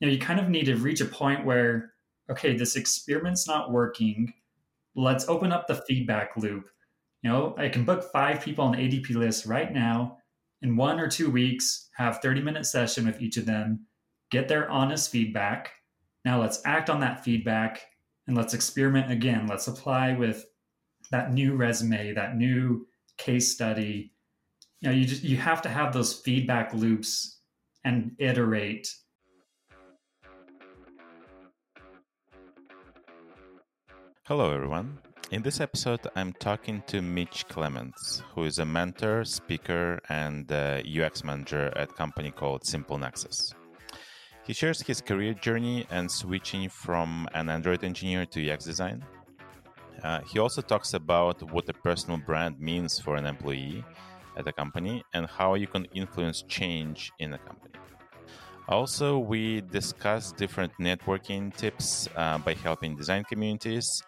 you know, you kind of need to reach a point where, okay, this experiment's not working. Let's open up the feedback loop. You know, I can book five people on the ADP list right now in one or two weeks, have 30 minute session with each of them, get their honest feedback. Now let's act on that feedback and let's experiment again. Let's apply with that new resume, that new case study. You know, you just you have to have those feedback loops and iterate. Hello everyone. In this episode, I'm talking to Mitch Clements, who is a mentor, speaker, and uh, UX manager at a company called Simple Nexus. He shares his career journey and switching from an Android engineer to UX design. Uh, he also talks about what a personal brand means for an employee at a company and how you can influence change in a company. Also, we discuss different networking tips uh, by helping design communities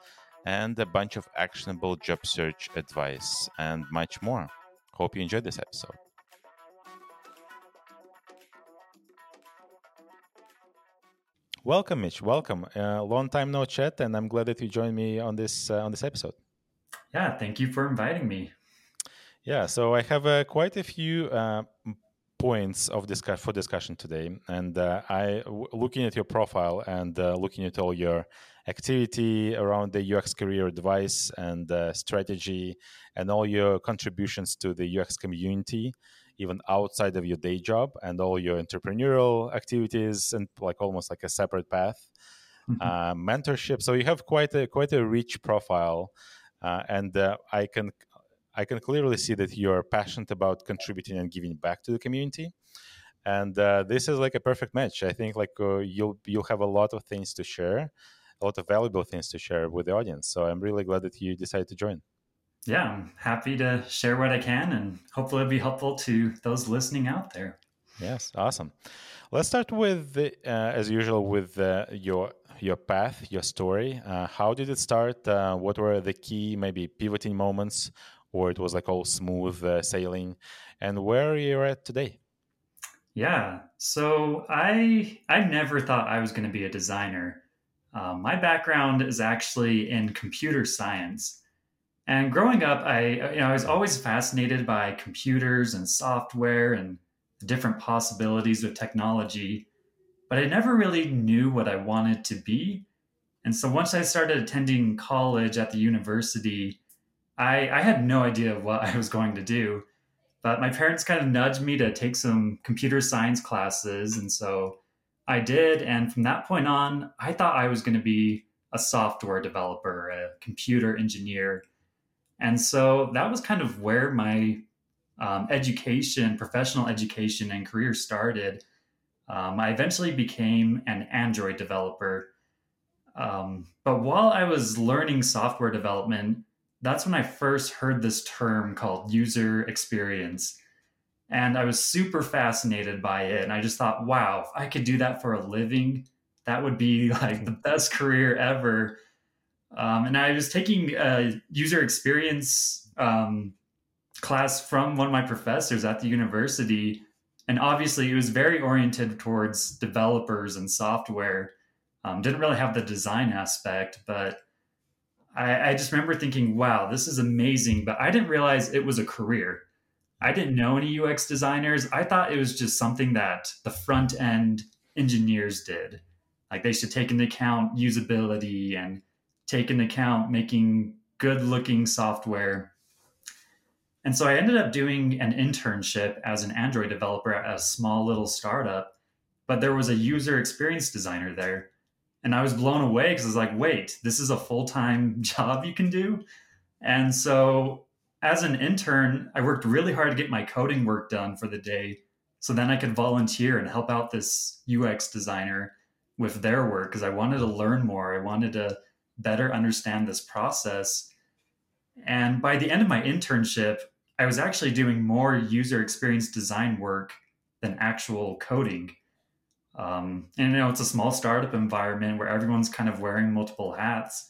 and a bunch of actionable job search advice and much more. Hope you enjoyed this episode. Welcome, Mitch. Welcome. Uh, long time no chat, and I'm glad that you joined me on this uh, on this episode. Yeah, thank you for inviting me. Yeah, so I have uh, quite a few uh, points of discuss for discussion today, and uh, I w- looking at your profile and uh, looking at all your activity around the UX career advice and strategy, and all your contributions to the UX community even outside of your day job and all your entrepreneurial activities and like almost like a separate path. Mm-hmm. uh, mentorship. So you have quite a quite a rich profile uh, and uh, i can i can clearly see that you're passionate about contributing and giving back to the community. And uh, this is like a perfect match. I think like uh, you'll you'll have a lot of things to share a lot of valuable things to share with the audience so i'm really glad that you decided to join yeah, I'm happy to share what I can and hopefully it'll be helpful to those listening out there. Yes, awesome. Let's start with, the, uh, as usual, with uh, your your path, your story. Uh, how did it start? Uh, what were the key, maybe pivoting moments, or it was like all smooth uh, sailing? And where are you at today? Yeah, so I I never thought I was going to be a designer. Uh, my background is actually in computer science. And growing up, I you know I was always fascinated by computers and software and the different possibilities of technology, but I never really knew what I wanted to be. And so once I started attending college at the university, I, I had no idea of what I was going to do. But my parents kind of nudged me to take some computer science classes. And so I did. And from that point on, I thought I was going to be a software developer, a computer engineer. And so that was kind of where my um, education, professional education, and career started. Um, I eventually became an Android developer. Um, but while I was learning software development, that's when I first heard this term called user experience. And I was super fascinated by it. And I just thought, wow, if I could do that for a living, that would be like the best career ever. Um, and I was taking a user experience um, class from one of my professors at the university. And obviously, it was very oriented towards developers and software. Um, didn't really have the design aspect, but I, I just remember thinking, wow, this is amazing. But I didn't realize it was a career. I didn't know any UX designers. I thought it was just something that the front end engineers did. Like they should take into account usability and take into account making good looking software. And so I ended up doing an internship as an Android developer at a small little startup, but there was a user experience designer there. And I was blown away because I was like, wait, this is a full time job you can do. And so as an intern, I worked really hard to get my coding work done for the day. So then I could volunteer and help out this UX designer with their work because I wanted to learn more. I wanted to better understand this process. And by the end of my internship, I was actually doing more user experience design work than actual coding. Um, and you know, it's a small startup environment where everyone's kind of wearing multiple hats.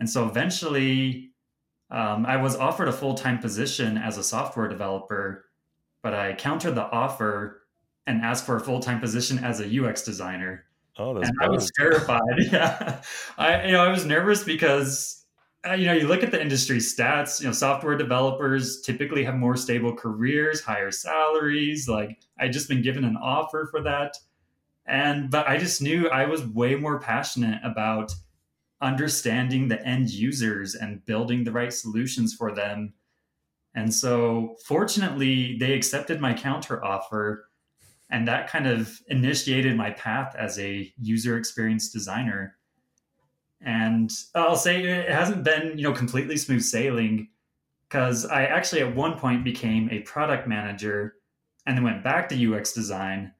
And so eventually, um, I was offered a full time position as a software developer, but I countered the offer and asked for a full time position as a UX designer. Oh, that's and I was terrified. Yeah, I you know I was nervous because uh, you know you look at the industry stats. You know, software developers typically have more stable careers, higher salaries. Like I just been given an offer for that, and but I just knew I was way more passionate about understanding the end users and building the right solutions for them. And so, fortunately, they accepted my counter offer and that kind of initiated my path as a user experience designer and i'll say it hasn't been you know completely smooth sailing because i actually at one point became a product manager and then went back to ux design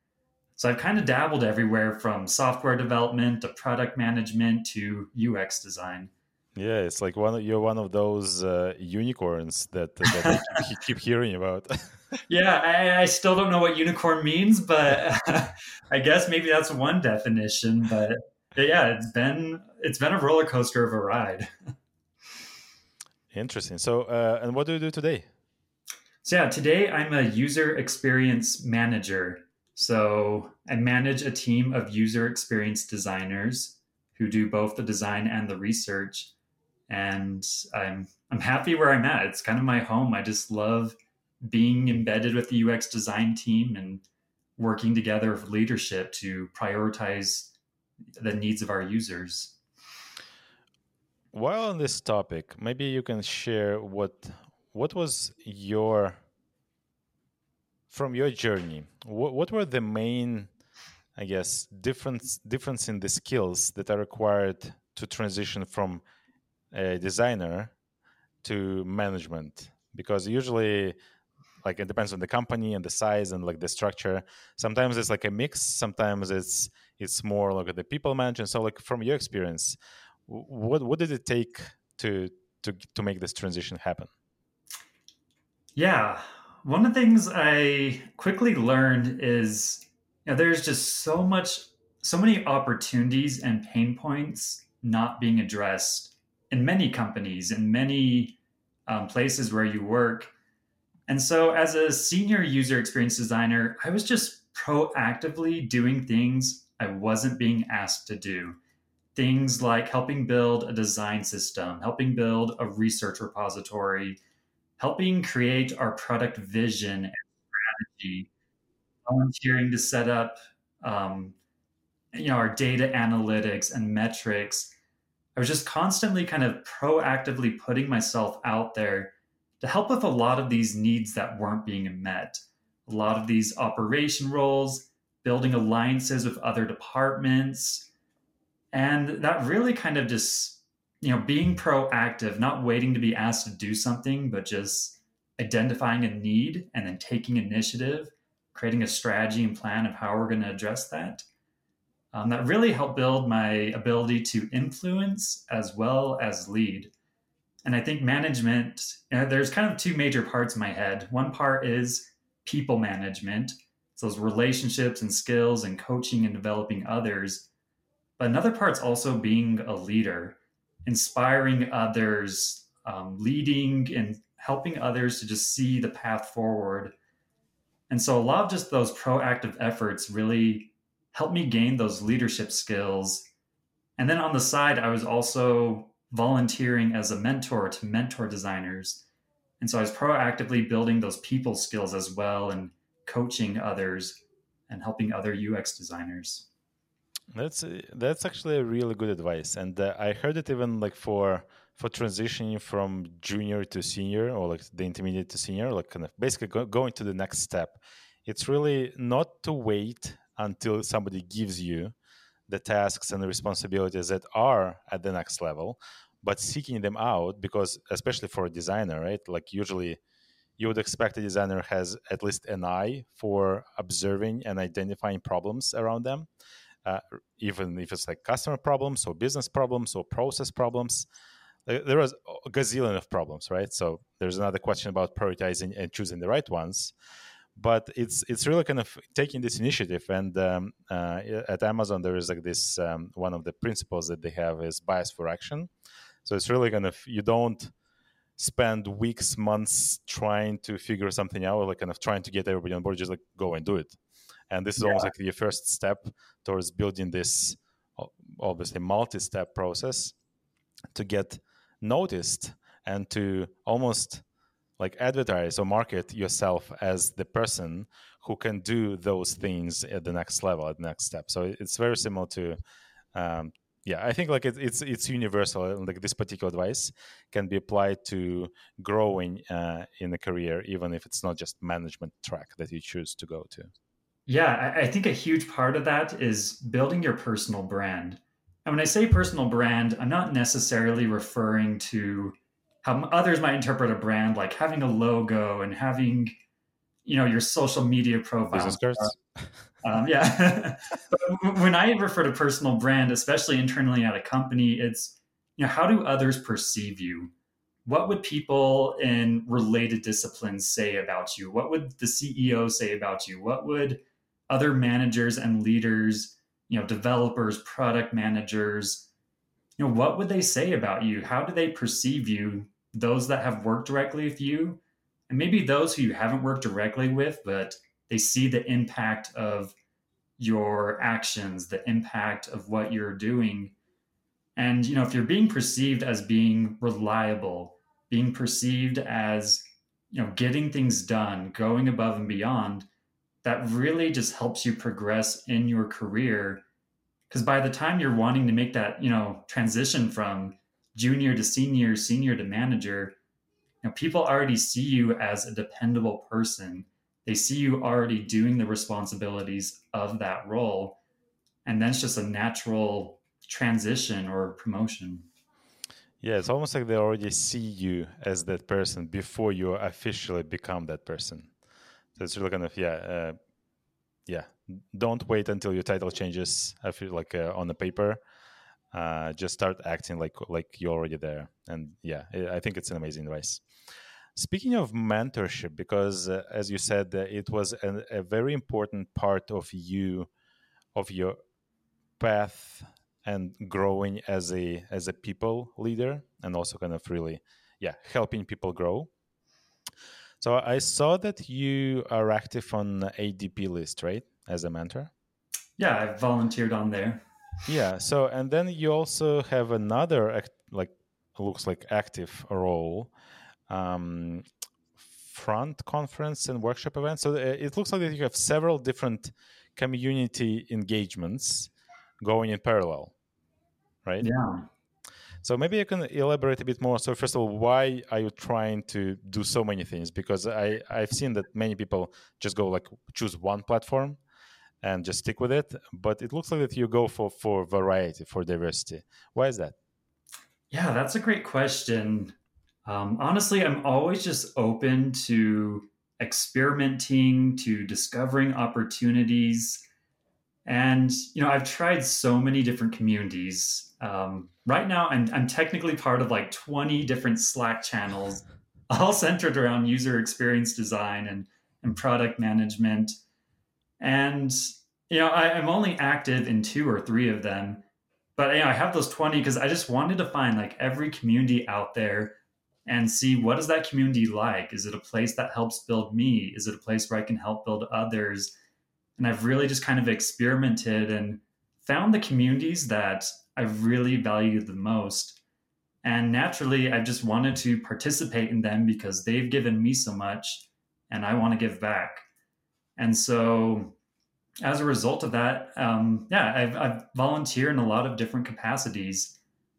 so i've kind of dabbled everywhere from software development to product management to ux design yeah it's like one of, you're one of those uh, unicorns that, that keep, keep hearing about yeah, I, I, still don't know what unicorn means, but I guess maybe that's one definition. But yeah, it's been it's been a roller coaster of a ride. Interesting. So, uh, and what do you do today? So yeah, today I'm a user experience manager. So I manage a team of user experience designers who do both the design and the research. And I'm I'm happy where I'm at. It's kind of my home. I just love being embedded with the UX design team and working together with leadership to prioritize the needs of our users. While on this topic, maybe you can share what what was your from your journey. What what were the main, I guess, difference difference in the skills that are required to transition from a designer to management? Because usually like it depends on the company and the size and like the structure sometimes it's like a mix sometimes it's it's more like the people management so like from your experience what what did it take to to to make this transition happen yeah one of the things i quickly learned is you know, there's just so much so many opportunities and pain points not being addressed in many companies in many um, places where you work and so, as a senior user experience designer, I was just proactively doing things I wasn't being asked to do. Things like helping build a design system, helping build a research repository, helping create our product vision and strategy, volunteering to set up um, you know, our data analytics and metrics. I was just constantly kind of proactively putting myself out there to help with a lot of these needs that weren't being met. A lot of these operation roles, building alliances with other departments. And that really kind of just, you know, being proactive, not waiting to be asked to do something, but just identifying a need and then taking initiative, creating a strategy and plan of how we're going to address that. Um, that really helped build my ability to influence as well as lead. And I think management, you know, there's kind of two major parts in my head. One part is people management, so those relationships and skills and coaching and developing others. But another part's also being a leader, inspiring others, um, leading and helping others to just see the path forward. And so a lot of just those proactive efforts really helped me gain those leadership skills. And then on the side, I was also volunteering as a mentor to mentor designers. And so I was proactively building those people skills as well and coaching others and helping other UX designers. That's that's actually a really good advice, and uh, I heard it even like for for transitioning from junior to senior or like the intermediate to senior, like kind of basically go, going to the next step. It's really not to wait until somebody gives you the tasks and the responsibilities that are at the next level, but seeking them out because especially for a designer right like usually you would expect a designer has at least an eye for observing and identifying problems around them uh, even if it's like customer problems or business problems or process problems there was a gazillion of problems right so there's another question about prioritizing and choosing the right ones but it's it's really kind of taking this initiative and um, uh, at amazon there is like this um, one of the principles that they have is bias for action so it's really kind of you don't spend weeks, months trying to figure something out, like kind of trying to get everybody on board. Just like go and do it. And this is yeah. almost like the first step towards building this obviously multi-step process to get noticed and to almost like advertise or market yourself as the person who can do those things at the next level at the next step so it's very similar to um, yeah i think like it, it's it's universal like this particular advice can be applied to growing uh, in a career even if it's not just management track that you choose to go to yeah I, I think a huge part of that is building your personal brand and when i say personal brand i'm not necessarily referring to how others might interpret a brand like having a logo and having you know your social media profile cards um, yeah. when I refer to personal brand, especially internally at a company, it's you know how do others perceive you? What would people in related disciplines say about you? What would the CEO say about you? What would other managers and leaders, you know, developers, product managers, you know, what would they say about you? How do they perceive you? Those that have worked directly with you, and maybe those who you haven't worked directly with, but they see the impact of your actions, the impact of what you're doing. And you know, if you're being perceived as being reliable, being perceived as you know, getting things done, going above and beyond, that really just helps you progress in your career. Because by the time you're wanting to make that, you know, transition from junior to senior, senior to manager, you know, people already see you as a dependable person. They see you already doing the responsibilities of that role and then it's just a natural transition or promotion. Yeah it's almost like they already see you as that person before you officially become that person so it's really kind of yeah uh, yeah. Don't wait until your title changes i feel like uh, on the paper. Uh, just start acting like like you're already there. And yeah i think it's an amazing advice Speaking of mentorship, because uh, as you said, uh, it was a, a, very important part of you, of your path and growing as a as a people leader, and also kind of really, yeah, helping people grow. So I saw that you are active on ADP list, right, as a mentor. Yeah, I volunteered on there. Yeah. So and then you also have another like looks like active role um, front conference and workshop events. So uh, it looks like that you have several different community engagements going in parallel, right? Yeah. So maybe you can elaborate a bit more. So first of all, why are you trying to do so many things? Because I I've seen that many people just go like choose one platform and just stick with it, but it looks like that you go for for variety, for diversity. Why is that? Yeah, that's a great question. Um, honestly, I'm always just open to experimenting, to discovering opportunities. And, you know, I've tried so many different communities. Um, right now, I'm, I'm technically part of like 20 different Slack channels, all centered around user experience design and, and product management. And, you know, I, I'm only active in two or three of them. But, you know, I have those 20 because I just wanted to find like every community out there and see what is that community like is it a place that helps build me is it a place where i can help build others and i've really just kind of experimented and found the communities that i really value the most. And naturally I've just wanted to participate in them because they've given me so much and i want to give back. And so as a result of that um, yeah I've, I've volunteered in a lot of different capacities.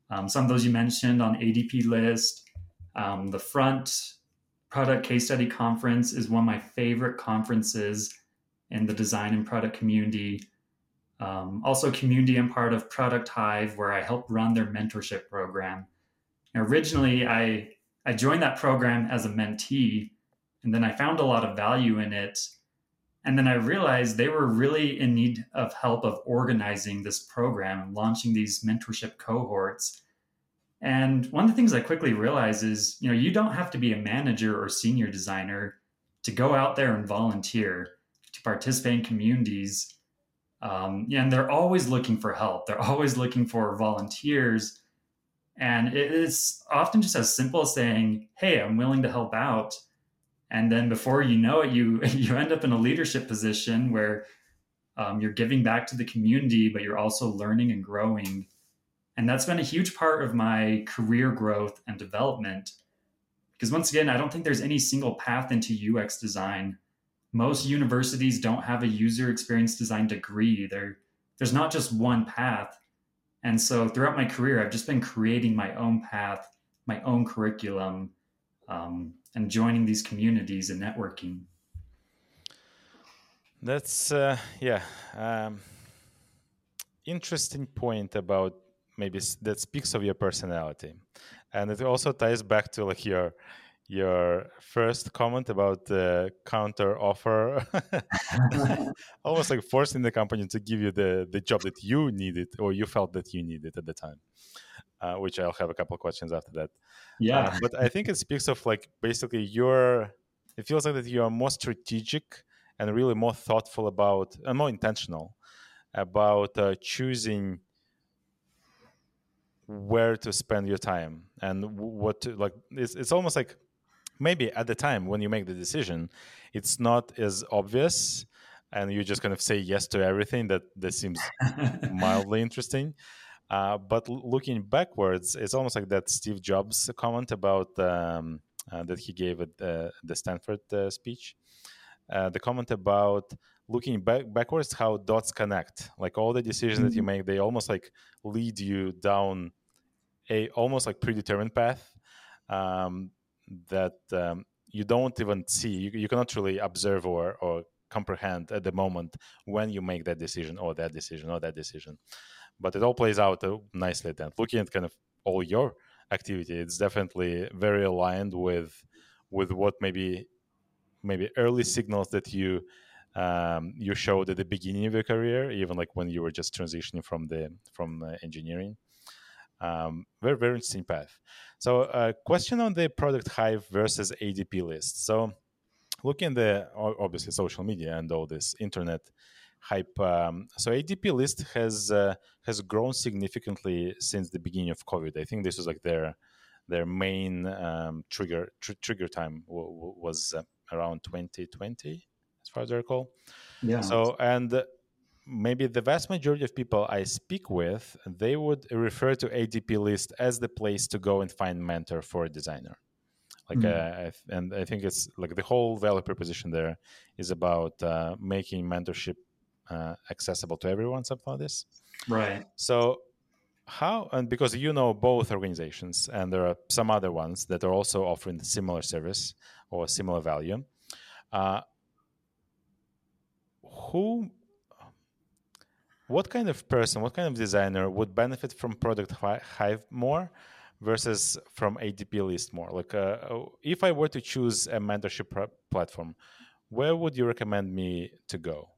Um, some of those you mentioned on adp list um, the Front Product Case Study Conference is one of my favorite conferences in the design and product community. Um, also, community and part of Product Hive, where I help run their mentorship program. originally, I I joined that program as a mentee, and then I found a lot of value in it. And then I realized they were really in need of help of organizing this program launching these mentorship cohorts. And one of the things I quickly realized is, you know, you don't have to be a manager or senior designer to go out there and volunteer in communities. Um, and they're always looking for help. They're always looking for volunteers. And it's often just as simple as saying, "Hey, I'm willing to help out." And then before you know it, you you end up in a leadership position where Um, you're giving back to the community, but you're also learning and growing. And that's been a huge part of my career growth and development. Because once again, I don't think there's any single path into UX design. Most universities don't have a user experience design degree. There, there's not just one path. And so throughout my career, I've just been creating my own path, my own curriculum, um, and joining these communities and networking. That's uh, yeah, um, interesting point about maybe that speaks of your personality, and it also ties back to like your your first comment about the counter offer. Almost like forcing the company to give you the the job that you needed or you felt that you needed at the time uh, which i'll have a couple of questions after that. Yeah. Uh, but i think it speaks of like basically your it feels like that you are more strategic and really more thoughtful about and more intentional about uh, choosing where to spend your time and what to like it's, it's almost like maybe at the time when you make the decision it's not as obvious and you just kind of say yes to everything that that seems mildly interesting uh, but looking backwards it's almost like that steve jobs comment about um, uh, that he gave at the, the stanford uh, speech uh, the comment about looking back backwards how dots connect like all the decisions mm-hmm. that you mm-hmm. make they almost like lead you down a almost like predetermined path um, that um, you don't even see you, you cannot really observe or, or comprehend at the moment when you make that decision or that decision or that decision. But it all plays out uh, nicely then. Looking at kind of all your activity it's definitely very aligned with with what maybe maybe early signals that you um, you showed at the beginning of your career even like when you were just transitioning from the from uh, engineering um, very very interesting path so, a uh, question on the product hive versus ADP list. So, looking at the obviously social media and all this internet hype. Um, so, ADP list has uh, has grown significantly since the beginning of COVID. I think this was like their their main um, trigger tr- trigger time w- w- was uh, around 2020, as far as I recall. Yeah. So, and maybe the vast majority of people I speak with, they would refer to ADP list as the place to go and find mentor for a designer. Like, mm. uh, and I think it's like the whole value proposition there is about uh, making mentorship uh, accessible to everyone, something like this. Right. So, how and because you know both organizations, and there are some other ones that are also offering similar service or similar value. Uh, who what kind of person, what kind of designer would benefit from Product Hive more versus from ADP List more? Like, uh, if I were to choose a mentorship platform, where would you recommend me to go?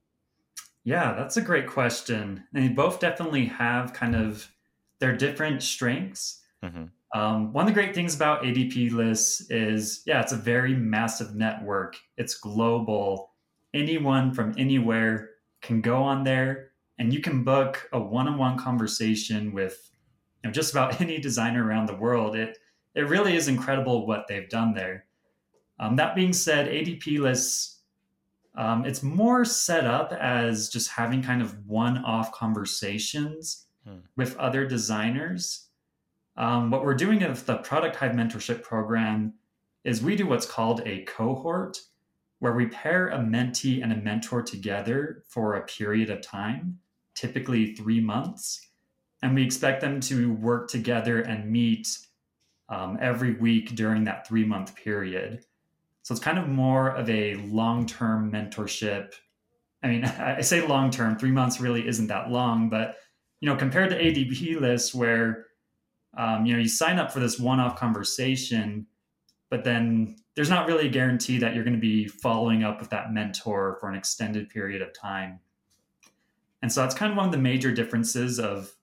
Yeah, that's a great question. And they both definitely have kind of their different strengths. Mm-hmm. Um, one of the great things about ADP lists is, yeah, it's a very massive network. It's global. Anyone from anywhere can go on there and you can book a one-on-one conversation with you know, just about any designer around the world. It it really is incredible what they've done there. Um, that being said, ADP lists um, it's more set up as just having kind of one-off conversations hmm. with other designers. Um, what we're doing with the Product Hive Mentorship Program is we do what's called a cohort, where we pair a mentee and a mentor together for a period of time typically three months. And we expect them to work together and meet um, every week during that three month period. So it's kind of more of a long term mentorship. I mean, I say long term, three months really isn't that long, but you know, compared to ADP lists where um, you know you sign up for this one off conversation, but then there's not really a guarantee that you're going to be following up with that mentor for an extended period of time. And so that's kind of one of the major differences of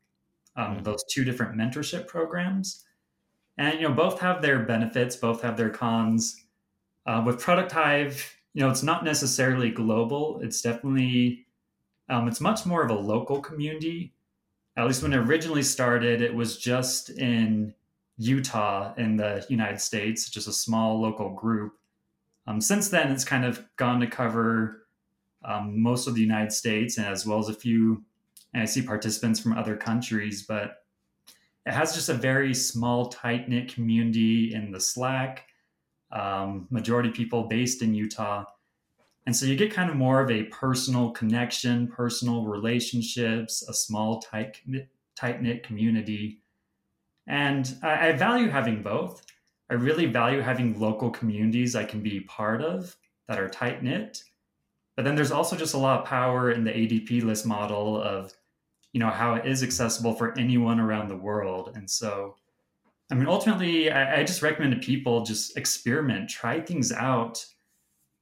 um, mm-hmm. those two different mentorship programs. And you know, both have their benefits, both have their cons. Uh, with Product Hive, you know, it's not necessarily global. It's definitely um, it's much more of a local community. At least when it originally started, it was just in Utah in the United States, just a small local group. Um, since then, it's kind of gone to cover um, most of the United States, and as well as a few. And I see participants from other countries, but it has just a very small, tight knit community in the Slack. Um, majority people based in Utah. And so you get kind of more of a personal connection, personal relationships, a small, tight, tight knit community. And I, I value having both. I really value having local communities I can be part of that are tight knit. But then there's also just a lot of power in the ADP list model of, you know, how it is accessible for anyone around the world. And so, I mean, ultimately, I, I just recommend to people just experiment, try things out,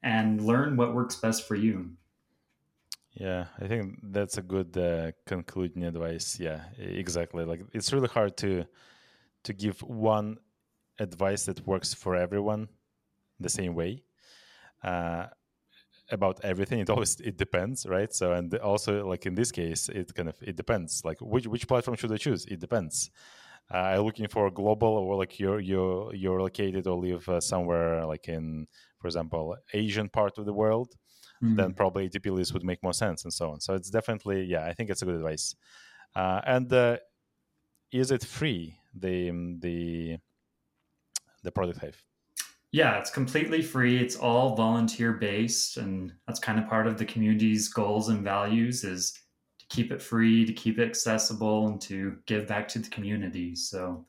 and learn what works best for you. Yeah, I think that's a good uh, concluding advice. Yeah, exactly. Like it's really hard to to give one advice that works for everyone the same way uh, about everything. It always it depends, right? So and also like in this case, it kind of it depends. Like which which platform should I choose? It depends. Uh, looking for global or like you're you're you're located or live uh, somewhere like in for example asian part of the world mm-hmm. then probably ADP list would make more sense and so on so it's definitely yeah i think it's a good advice uh, and uh, is it free the the the product hive yeah it's completely free it's all volunteer based and that's kind of part of the community's goals and values is to keep it free, to keep it accessible, and to give back to the community. So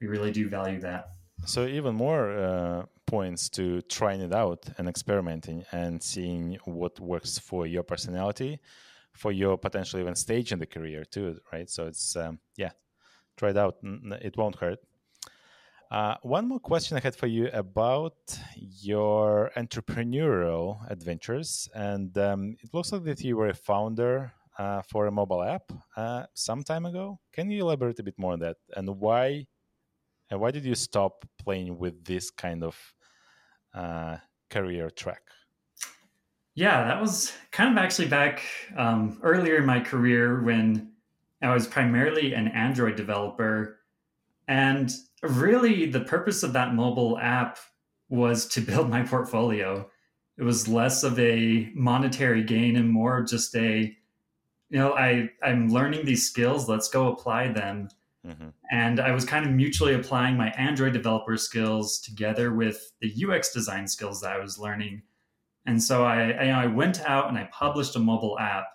we really do value that. So even more uh, points to trying it out and experimenting and seeing what works for your personality, for your potential even stage in the career too, right? So it's um, yeah, try it out. It won't hurt. Uh, one more question I had for you about your entrepreneurial adventures, and um, it looks like that you were a founder uh, for a mobile app uh, some time ago. Can you elaborate a bit more on that and why? And why did you stop playing with this kind of uh, career track? Yeah, that was kind of actually back um, earlier in my career when I was primarily an Android developer. And really, the purpose of that mobile app was to build my portfolio. It was less of a monetary gain and more just a you know, I I'm learning these skills. Let's go apply them. Mm-hmm. And I was kind of mutually applying my Android developer skills together with the UX design skills that I was learning. And so I, I, I went out and I published a mobile app,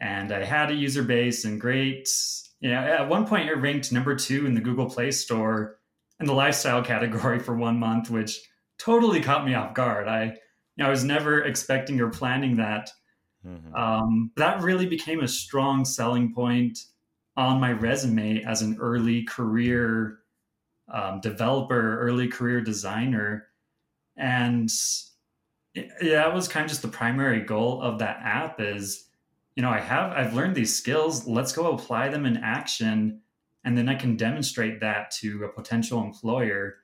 and I had a user base and great. You know, at one point it ranked number two in the Google Play Store in the lifestyle category for one month, which totally caught me off guard. I, you know, I was never expecting or planning that. Mm-hmm. Um, that really became a strong selling point on my resume as an early career um, developer, early career designer. And yeah, that was kind of just the primary goal of that app is, you know, I have, I've learned these skills. Let's go apply them in action. And then I can demonstrate that to a potential employer.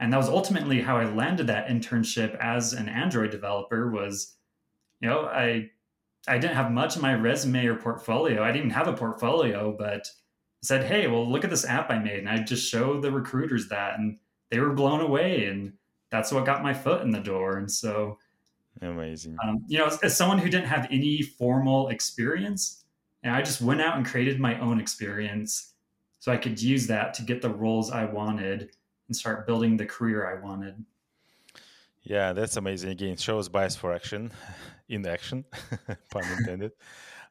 And that was ultimately how I landed that internship as an Android developer was, you know, I I didn't have much in my resume or portfolio. I didn't even have a portfolio, but said, hey, well, look at this app I made. And I just showed the recruiters that, and they were blown away. And that's what got my foot in the door. And so, amazing. Um, you know, as, as, someone who didn't have any formal experience, and I just went out and created my own experience so I could use that to get the roles I wanted and start building the career I wanted. Yeah, that's amazing. Again, shows bias for action in action, pun intended.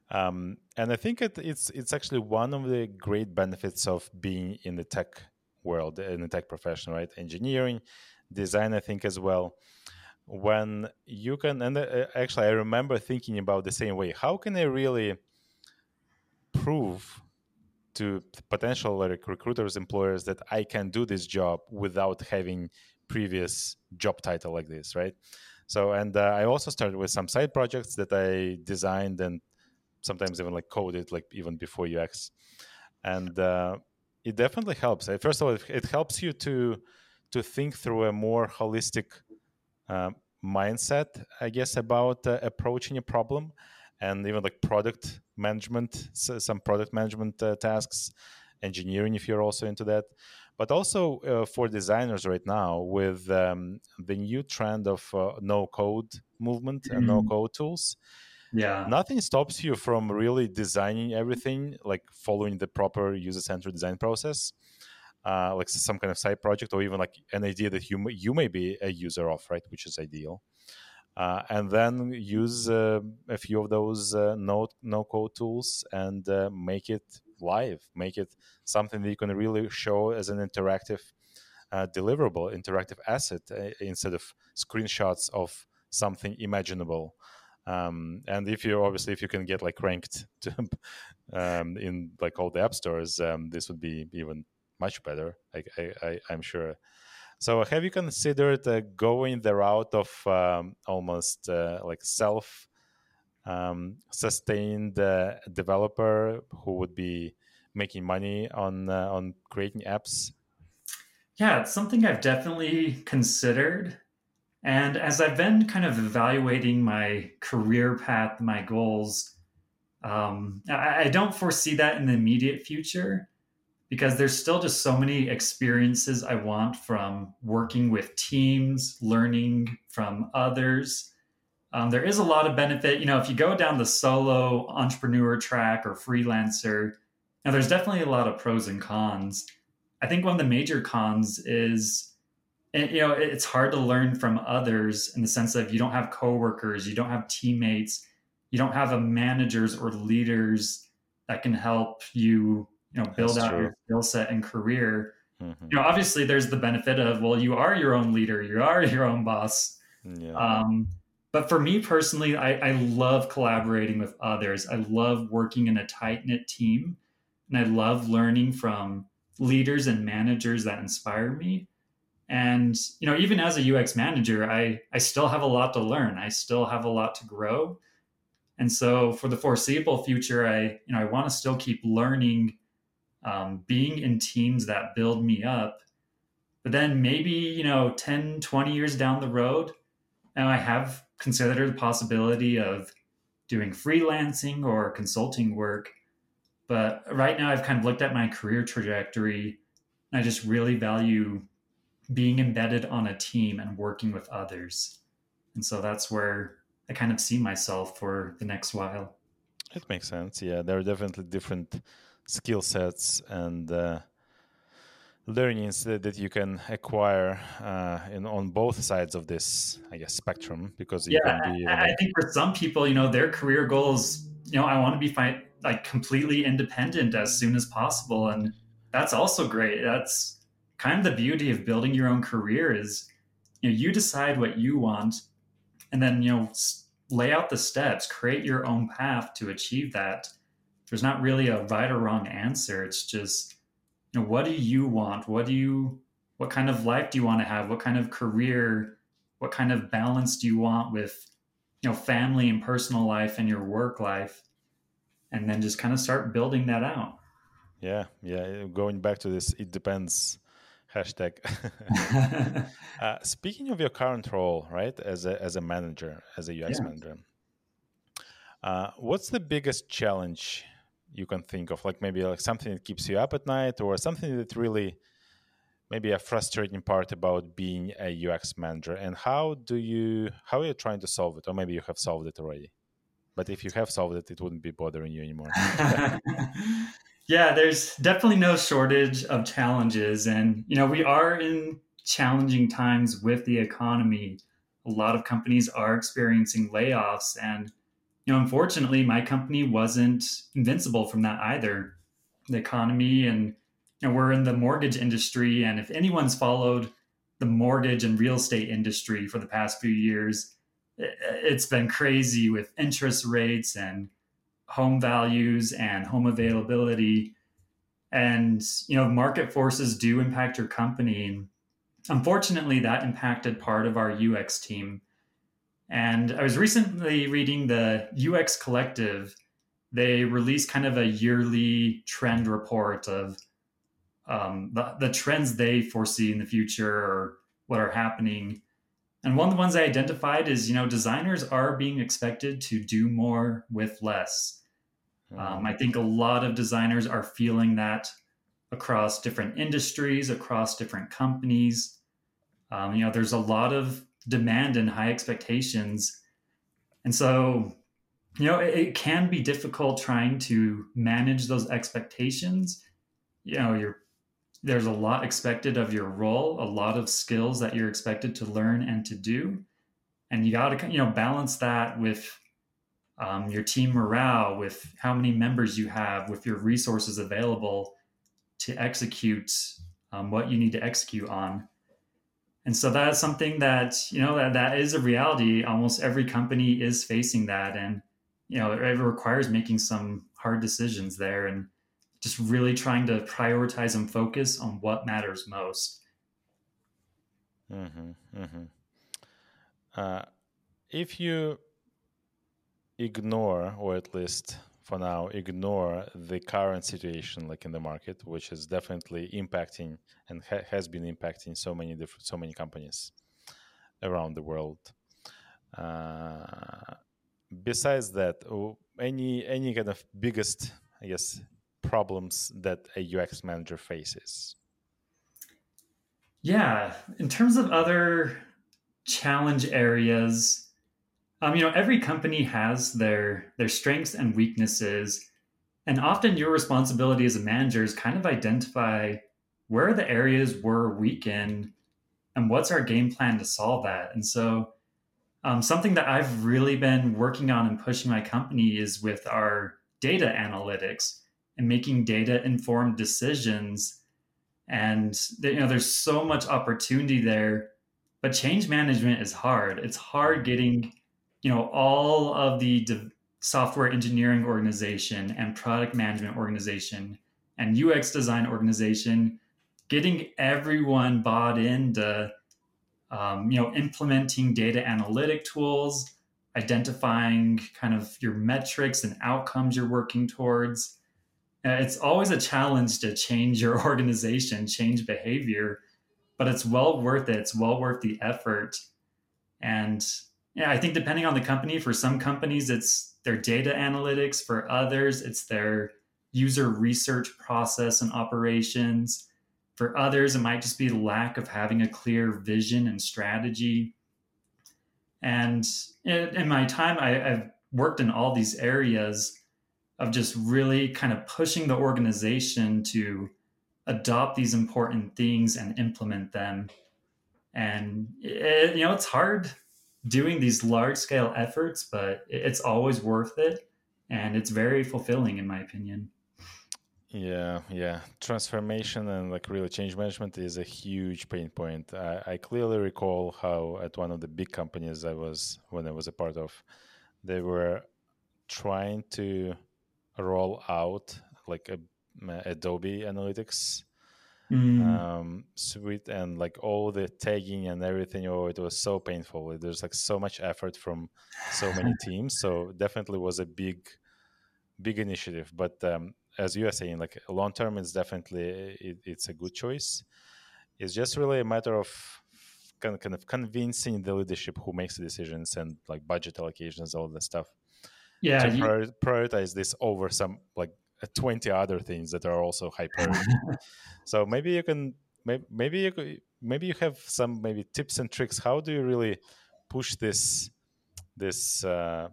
Um, and I think it, it's it's actually one of the great benefits of being in the tech world, in the tech profession, right? Engineering, design, I think as well. When you can, and uh, actually, I remember thinking about the same way. How can I really prove to potential recruiters, employers that I can do this job without having previous job title like this, right? So, and uh, I also started with some side projects that I designed and sometimes even like coded, like even before UX. And uh, it definitely helps. First of all, it helps you to to think through a more holistic mindset, I guess, about uh, approaching a problem, and even like product management, some product management uh, tasks, engineering if you're also into that but also uh, for designers right now with um, the new trend of uh, no code movement mm-hmm. and no code tools Yeah. Nothing stops you from really designing everything, like following the proper user centered design process. Uh, like some kind of side project or even like an idea that you you may be a user of, right? Which is ideal. Uh, and then use uh, a few of those uh, no no code tools and uh, make it live, make it something that you can really show as an interactive uh, deliverable, interactive asset instead of screenshots of something imaginable. Um, and if you obviously if you can get like ranked to, um, in like all the app stores, um, this would be even much better. I, I, I, am sure. So, have you considered uh, going the route of um, almost uh, like self um, sustained uh, developer who would be making money on uh, on creating apps? Yeah, it's something I've definitely considered. And as I've been kind of evaluating my career path, my goals, um, I, I don't foresee that in the immediate future because there's still just so many experiences I want from working with teams, learning from others. Um, there is a lot of benefit. You know, if you go down the solo entrepreneur track or freelancer, now there's definitely a lot of pros and cons. I think one of the major cons is, eh, you know, it's hard to learn from others in the sense of you don't have coworkers, you don't have teammates, you don't have a managers or leaders that can help you you know build That's out true. your skill set and career mm-hmm. you know obviously there's the benefit of well you are your own leader you are your own boss yeah. um, but for me personally I, I love collaborating with others i love working in a tight-knit team and i love learning from leaders and managers that inspire me and you know even as a ux manager i i still have a lot to learn i still have a lot to grow and so for the foreseeable future i you know i want to still keep learning um, being in teams that build me up. But then maybe, you know, 10, 20 years down the road, now I have considered the possibility of doing freelancing or consulting work. But right now, I've kind of looked at my career trajectory and I just really value being embedded on a team and working with others. And so that's where I kind of see myself for the next while. It makes sense. Yeah, there are definitely different skill sets and uh, learnings that, that, you can acquire uh, in on both sides of this, I guess, spectrum. Because yeah, be, I, I think for some people, you know, their career goals, you know, I want to be fi- like completely independent as soon as possible, and that's also great. That's kind of the beauty of building your own career is, you know, you decide what you want, and then you know, lay out the steps, create your own path to achieve that there's not really a right or wrong answer. It's just, you know, what do you want? What do you, what kind of life do you want to have? What kind of career? What kind of balance do you want with, you know, family and personal life and your work life? And then just kind of start building that out. Yeah. Yeah. Going back to this, it depends hashtag. uh, speaking of your current role, right, as a, as a manager, as a UX yeah. manager, uh, what's the biggest challenge you can think of like maybe like something that keeps you up at night or something that really maybe a frustrating part about being a ux manager. And how do you how are you trying to solve it? Or maybe you have solved it already. But if you have solved it it wouldn't be bothering you anymore. Yeah there's definitely no shortage of challenges. And you know we are in challenging times with the economy. A lot of companies are experiencing layoffs and you know, unfortunately, my company wasn't invincible from that either. The economy and you know, we're in the mortgage industry, and if anyone's followed the mortgage and real estate industry for the past few years, it's been crazy with interest rates and home values and home availability. And you know, market forces do impact your company. Unfortunately, that impacted part of our UX team and I was recently reading the UX Collective. They released kind of a yearly trend report of um, the, the trends they foresee in the future or what are happening. And one of the ones I identified is, you know, designers are being expected to do more with less. Um. I think a lot of designers are feeling that across different industries, across different companies. Um, you know, there's a lot of demand and high expectations. And so you know, it, it can be difficult trying to manage those expectations. You know, you're there's a lot expected of your role, a lot of skills that you're expected to learn and to do, and you got to you know balance that with um, your team morale, with how many members you have, with your resources available to execute um, what you need to execute on. And so that is something that you know that that is a reality. Almost every company is facing that, and you know it, it requires making some hard decisions there, and just really trying to prioritize and focus on what matters most. Mm-hmm, mm-hmm. Uh, if you ignore, or at least for now, ignore the current situation, like in the market, which is definitely impacting and ha- has been impacting so many different, so many companies around the world. Uh, besides that, any any kind of biggest, I guess, problems that a UX manager faces? Yeah, in terms of other challenge areas, um, you know, every company has their their strengths and weaknesses, and often your responsibility as a manager is kind of identify where the areas we're weak in, and what's our game plan to solve that. And so, um, something that I've really been working on and pushing my company is with our data analytics and making data informed decisions. And you know, there's so much opportunity there, but change management is hard. It's hard getting, you know, all of the de- software engineering organization and product management organization and UX design organization, getting everyone bought into, um, you know, implementing data analytic tools, identifying kind of your metrics and outcomes you're working towards, uh, it's always a challenge to change your organization, change behavior, but it's well worth it. It's well worth the effort. And yeah, I think depending on the company, for some companies, it's their data analytics. For others, it's their user research process and operations. For others, it might just be lack of having a clear vision and strategy. And in, my time, I, I've worked in all these areas of just really kind of pushing the organization to adopt these important things and implement them. And it, you know, it's hard doing these large scale efforts, but it's always worth it, and it's very fulfilling, in my opinion. Yeah, yeah. Transformation and like really change management is a huge pain point. I, I clearly recall how at one of the big companies I was when I was a part of, they were trying to roll out like a, Adobe Analytics mm. um, suite and like all the tagging and everything. Oh, it was so painful. There's like so much effort from so many teams. So definitely was a big, big initiative. But um, as you are saying, like long term, it's definitely it, it's a good choice. It's just really a matter of kind of kind of convincing the leadership who makes the decisions and like budget allocations, all that stuff yeah to you, prioritize this over some like 20 other things that are also hyper. So maybe you can maybe, maybe you could, maybe you have some maybe tips and tricks. How do you really push this this uh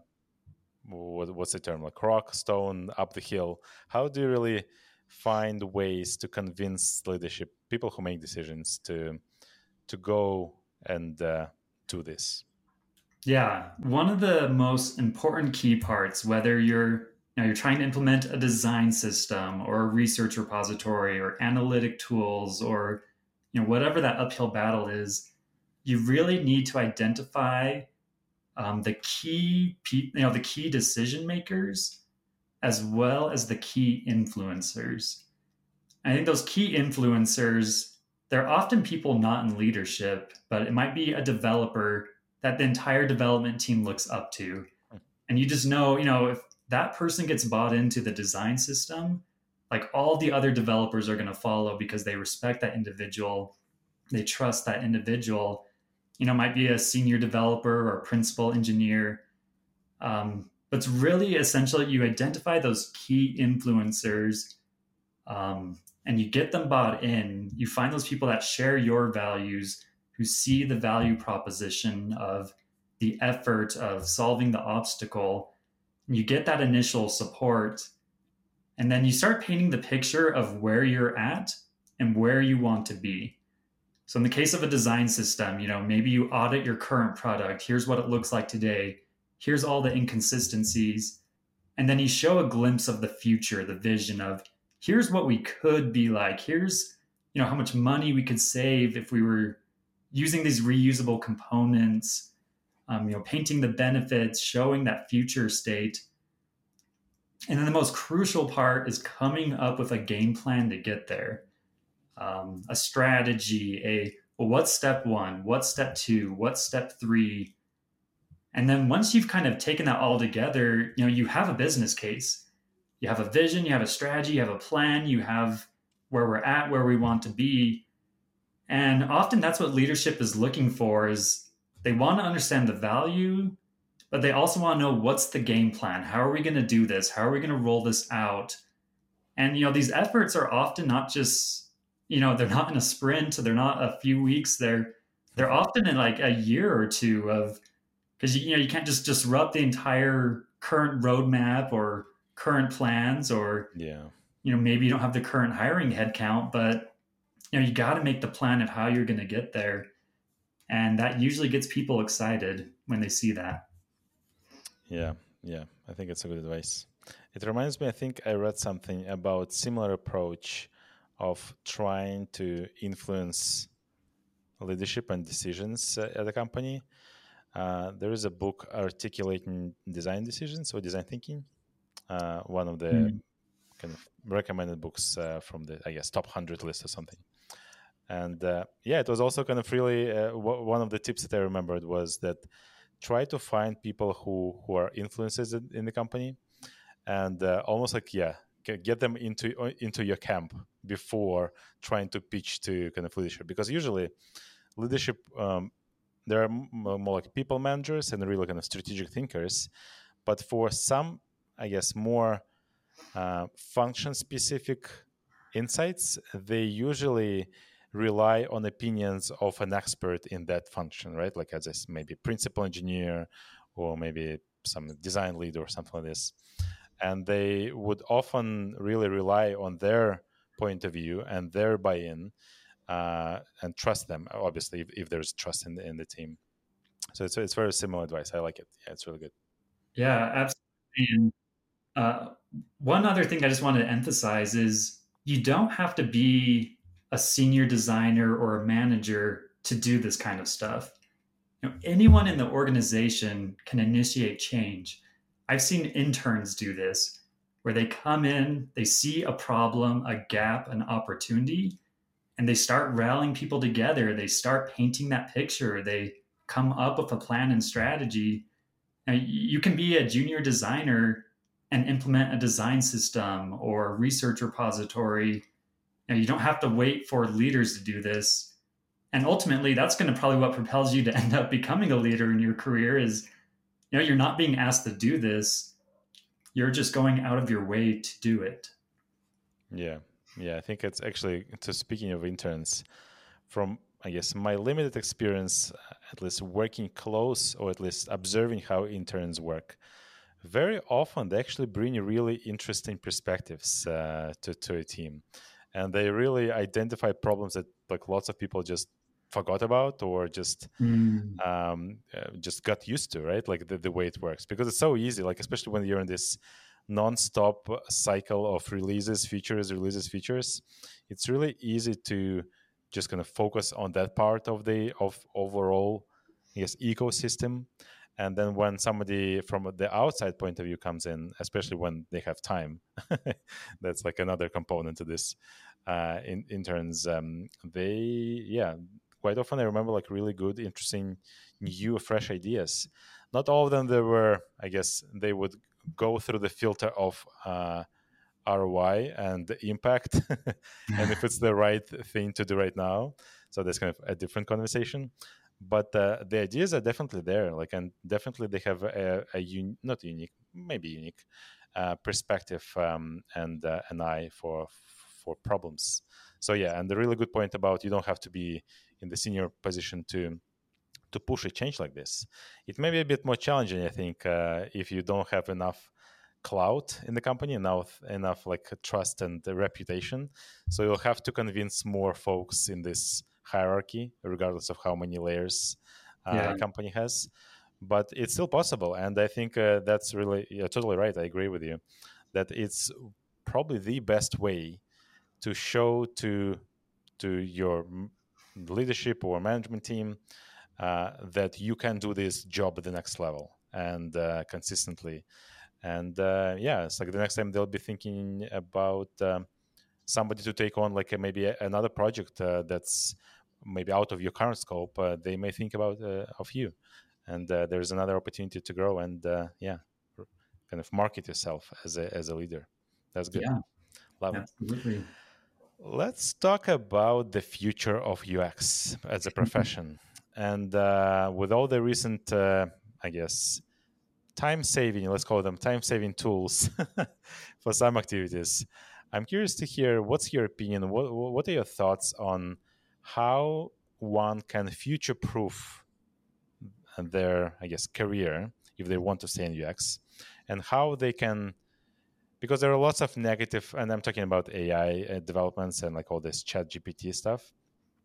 what, what's the term? Like rock stone up the hill. How do you really find ways to convince leadership people who make decisions to to go and uh, do this? Yeah, one of the most important key parts, whether you're know, you're trying to implement a design system or a research repository or analytic tools or you know whatever that uphill battle is, you really need to identify um, the key you know the key decision makers as well as the key influencers. I think those key influencers they're often people not in leadership, but it might be a developer that the entire development team looks up to. Hmm. And you just know, you know, if that person gets bought into the design system, like all the other developers are going to follow because they respect that individual, they trust that individual. You know, might be a senior developer or principal engineer. Um, but it's really essential that you identify those key influencers um, and you get them bought in. You find those people that share your values who see the value proposition of the effort of solving the obstacle you get that initial support and then you start painting the picture of where you're at and where you want to be. So in the case of a design system you know maybe you audit your current product. Here's what it looks like today. Here's all the inconsistencies. And then you show a glimpse of the future the vision of here's what we could be like. Here's you know how much money we could save if we were using these reusable components um, you know painting the benefits showing that future state. And then the most crucial part is coming up with a game plan to get there. Um, a strategy a well, what's step one? What's step two? What's step three? And then once you've kind of taken that all together you know you have a business case. You have a vision you have a strategy you have a plan you have where we're at where we want to be. And often that's what leadership is looking for is they want to understand the value but they also want to know what's the game plan? How are we going to do this? How are we going to roll this out? And you know these efforts are often not just you know they're not in a sprint they're not a few weeks they're they're often in like a year or two of because you know you can't just disrupt the entire current roadmap or current plans or yeah. you know maybe you don't have the current hiring headcount but you know you got to make the plan of how you're going to get there and that usually gets people excited when they see that. Yeah yeah i think it's a good advice. It reminds me i think i read something about similar approach of trying to influence leadership and decisions uh, at a company. Uh, there is a book articulating design decisions or design thinking. Uh, one of the mm. kind of recommended books uh, from the i guess top 100 list or something and uh, yeah it was also kind of really uh, w- one of the tips that i remembered was that try to find people who who are influences in, in the company and uh, almost like yeah get them into uh, into your camp before trying to pitch to kind of leadership. Because usually leadership um, there are more like people managers and really kind of strategic thinkers. But for some i guess more uh, function specific insights they usually rely on opinions of an expert in that function, right? Like as a maybe principal engineer or maybe some design lead or something like this. And they would often really rely on their point of view and their buy-in uh, and trust them, obviously, if, if there's trust in the, in the team. So it's, it's very similar advice. I like it. Yeah, it's really good. Yeah, absolutely. And uh, one other thing I just wanted to emphasize is you don't have to be a senior designer or a manager to do this kind of stuff. You know, anyone in the organization can initiate change. I've seen interns do this where they come in, they see a problem, a gap, an opportunity, and they start rallying people together. They start painting that picture. They come up with a plan and strategy. Now, you can be a junior designer and implement a design system or research repository you, know, you don't have to wait for leaders to do this. And ultimately, that's going to probably what propels you to end up becoming a leader in your career is, you know, you're not being asked to do this. You're just going out of your way to do it. Yeah. Yeah. I think it's actually, to speaking of interns, from I guess my limited experience, at least working close or at least observing how interns work, very often they actually bring really interesting perspectives uh, to, to a team and they really identify problems that like lots of people just forgot about or just mm. um, uh, just got used to right like the, the way it works because it's so easy like especially when you're in this non-stop cycle of releases features releases features it's really easy to just kind of focus on that part of the of overall yes ecosystem and then when somebody from the outside point of view comes in especially when they have time that's like another component to this uh, in interns um, they yeah quite often i remember like really good interesting new fresh ideas. Not all of them there were i guess they would go through the filter of uh, roi and the impact and if it's the right thing to do right now so that's kind of a different conversation but uh, the ideas are definitely there like and definitely they have a, a un- not unique maybe unique uh, perspective um, and uh, an eye for for problems so yeah and the really good point about you don't have to be in the senior position to to push a change like this it may be a bit more challenging i think uh, if you don't have enough clout in the company, enough enough like trust and reputation. So you'll have to convince more folks in this hierarchy, regardless of how many layers uh, yeah. a company has. But it's still possible, and I think uh, that's really you're totally right. I agree with you that it's probably the best way to show to to your leadership or management team uh, that you can do this job at the next level and uh, consistently. And uh, yeah, it's like the next time they'll be thinking about um, somebody to take on like a, maybe a, another project uh, that's maybe out of your current scope. Uh, they may think about uh, of you, and there's another opportunity to grow and yeah, kind of market yourself as a as a leader. That's good. Yeah, love Absolutely. it. Let's talk about the future of UX as a profession. and uh, with all the recent, uh, I guess, time saving, let's call them time saving tools for some activities, I'm curious to hear what's your opinion? What, what are your thoughts on how one can future proof their, I guess, career if they want to stay in UX and how they can because there are lots of negative and i'm talking about ai uh, developments and like all this chat gpt stuff.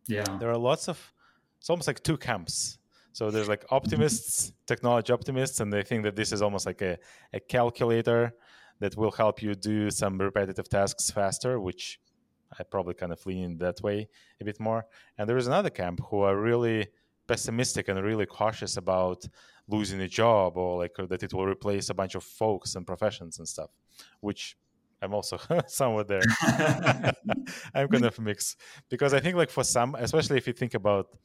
Yeah. There are lots of it's almost like two camps. So there's like optimists technology optimists and they think that this is almost like a, a calculator that will help you do some repetitive tasks faster which i probably kind of lean in that way a bit more and there is another camp who are really pessimistic and really cautious about losing a job or like uh, that it will replace a bunch of folks and professions and stuff which I'm also somewhat there. I'm kind of mixed because I think like for some, especially if you think about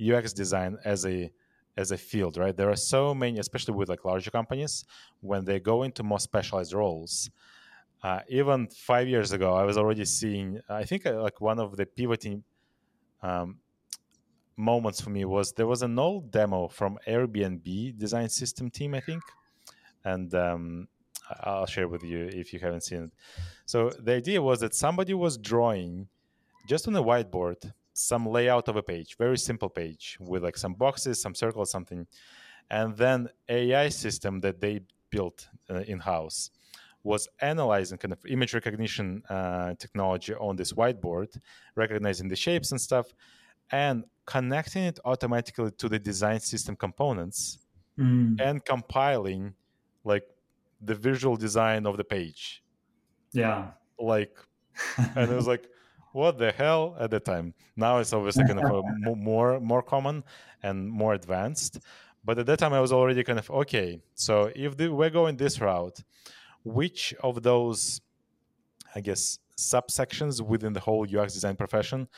UX design as a as a field, right? There are so many, especially with like larger companies, when they go into more specialized roles. Uh, even five years ago, I was already seeing. I think uh, like one of the pivoting um, moments for me was there was an old demo from Airbnb design system team, I think, and um, I'll share with you if you haven't seen it. So the idea was that somebody was drawing just on a whiteboard some layout of a page, very simple page with like some boxes, some circles, something, and then AI system that they built uh, in house was analyzing kind of image recognition uh, technology on this whiteboard, recognizing the shapes and stuff, and connecting it automatically to the design system components mm. and compiling like the visual design of the page. Yeah. Like, and it was like, what the hell at the time? Now it's obviously kind of more more common and more advanced. But at that time, I was already kind of okay. So if the, we're going this route, which of those, I guess, subsections within the whole UX design profession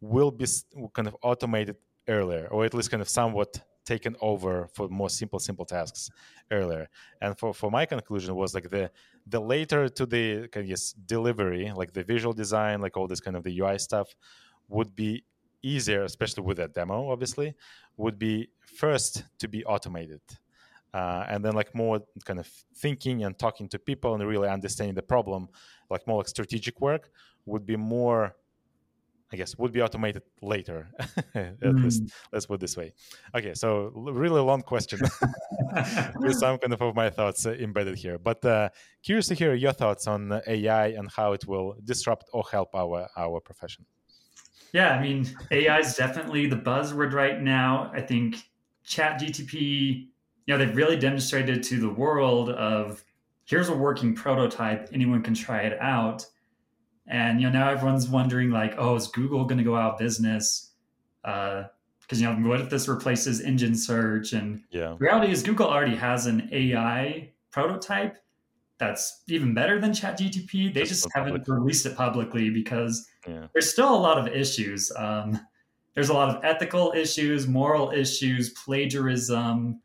will be kind of automated earlier, or at least kind of somewhat taken over for more simple simple tasks earlier? And for, for my conclusion was like the the later to the I guess delivery like the visual design like all this kind of the ui stuff would be easier especially with that demo obviously would be first to be automated uh, and then like more kind of thinking and talking to people and really understanding the problem like more like strategic work would be more I guess would be automated later. At mm. least let's put this way. Okay, so really long question with some kind of, of my thoughts uh, embedded here. But uh, curious to hear your thoughts on AI and how it will disrupt or help our our profession. Yeah, I mean AI is definitely the buzzword right now. I think Chat GTP, you know, they've really demonstrated to the world of here's a working prototype, anyone can try it out and you know now everyone's wondering like, oh, is Google going to go out of business? Because uh, you know what if this replaces engine search? And yeah, reality is Google already has an AI prototype that's even better than ChatGTP. They just, just haven't released it publicly because yeah. there's still a lot of issues. Um, there's a lot of ethical issues, moral issues, plagiarism.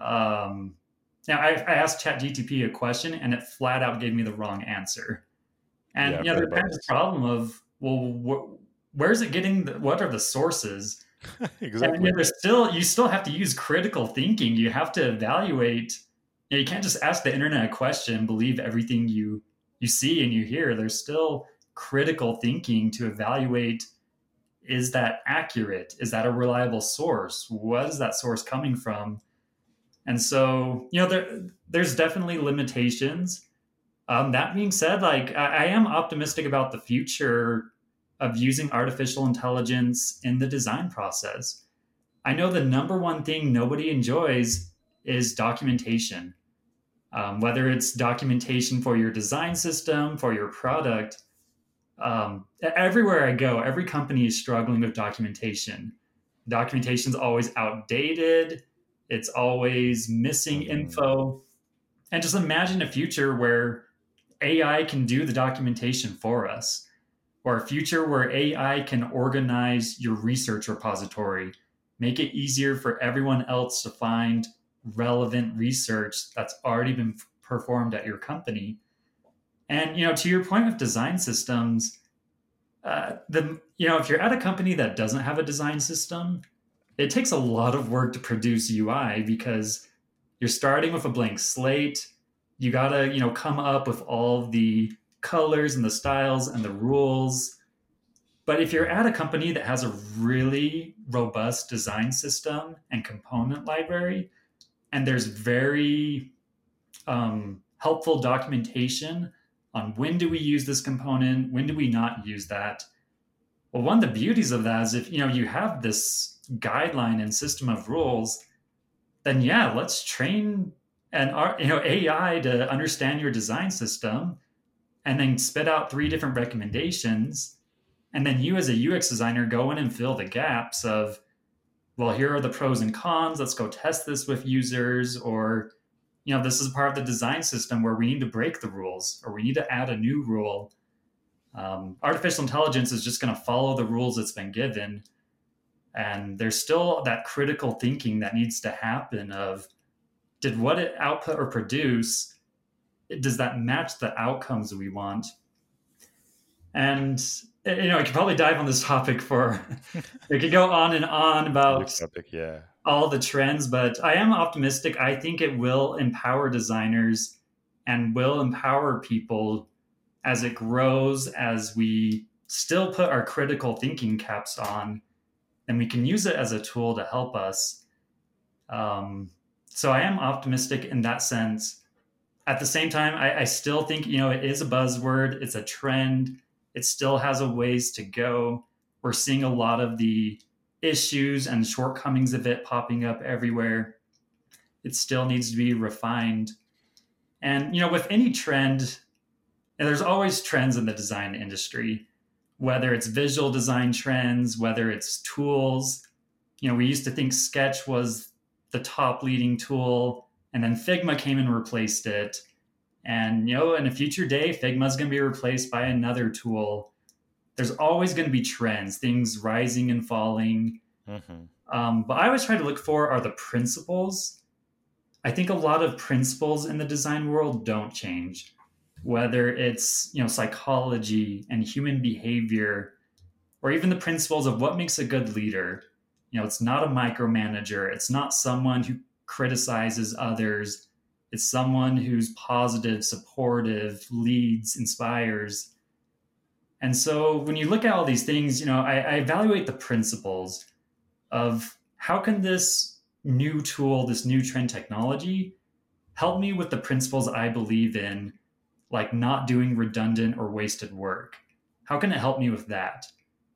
Um, now, I, I asked ChatGTP a question and it flat out gave me the wrong answer. And yeah, you know, there's kind of the problem of well, wh- where's it getting? The, what are the sources? exactly. And, you know, there's still you still have to use critical thinking. You have to evaluate. You, know, you can't just ask the internet a question and believe everything you you see and you hear. There's still critical thinking to evaluate is that accurate? Is that a reliable source? What is that source coming from? And so, you know, there there's definitely limitations. Um, that being said, like I, I am optimistic about the future of using artificial intelligence in the design process. I know the number one thing nobody enjoys is documentation. Um, whether it's documentation for your design system, for your product, um, everywhere I go, every company is struggling with documentation. Documentation is always outdated. It's always missing mm-hmm. info. And just imagine a future where AI can do the documentation for us, or a future where AI can organize your research repository, make it easier for everyone else to find relevant research that's already been performed at your company. And you know, to your point of design systems, uh, the you know, if you're at a company that doesn't have a design system, it takes a lot of work to produce UI because you're starting with a blank slate. You gotta you know come up with all the colors and the styles and the rules. But if you're at a company that has a really robust design system and component library and there's very um, helpful documentation on when do we use this component when do we not use that well one of the beauties of that is if you know you have this guideline and system of rules then yeah let's train our, you know AI to understand your design system and then spit out three different recommendations. And then you as a UX designer go in and fill the gaps of well here are the pros and cons. Let's go test this with users or you know this is part of the design system where we need to break the rules or we need to add a new rule um, artificial intelligence is just going to follow the rules it's been given and there's still that critical thinking that needs to happen of did what it output or produce does that match the outcomes we want? And you know i could probably dive on this topic for we could go on and on about topic, yeah. all the trends but i am optimistic. I think it will empower designers and will empower people as it grows as we still put our critical thinking caps on and we can use it as a tool to help us um, so I am optimistic in that sense. At the same time, I, I still think you know it is a buzzword. It's a trend. It still has a ways to go. We're seeing a lot of the issues and shortcomings of it popping up everywhere. It still needs to be refined. And you know, with any trend, and there's always trends in the design industry, whether it's visual design trends, whether it's tools. You know, we used to think Sketch was the top leading tool and then figma came and replaced it. And you know in a future day figma is going to be replaced by another tool. There's always going to be trends things rising and falling. Mm-hmm. um, but i always try to look for are the principles. I think a lot of principles in the design world don't change whether it's you know psychology and human behavior or even the principles of what makes a good leader. You know it's not a micromanager. It's not someone who criticizes others. It's someone who's positive supportive leads inspires. And so when you look at all these things you know I, I evaluate the principles of how can this new tool this new trend technology help me with the principles i believe in like not doing redundant or wasted work? How can it help me with that?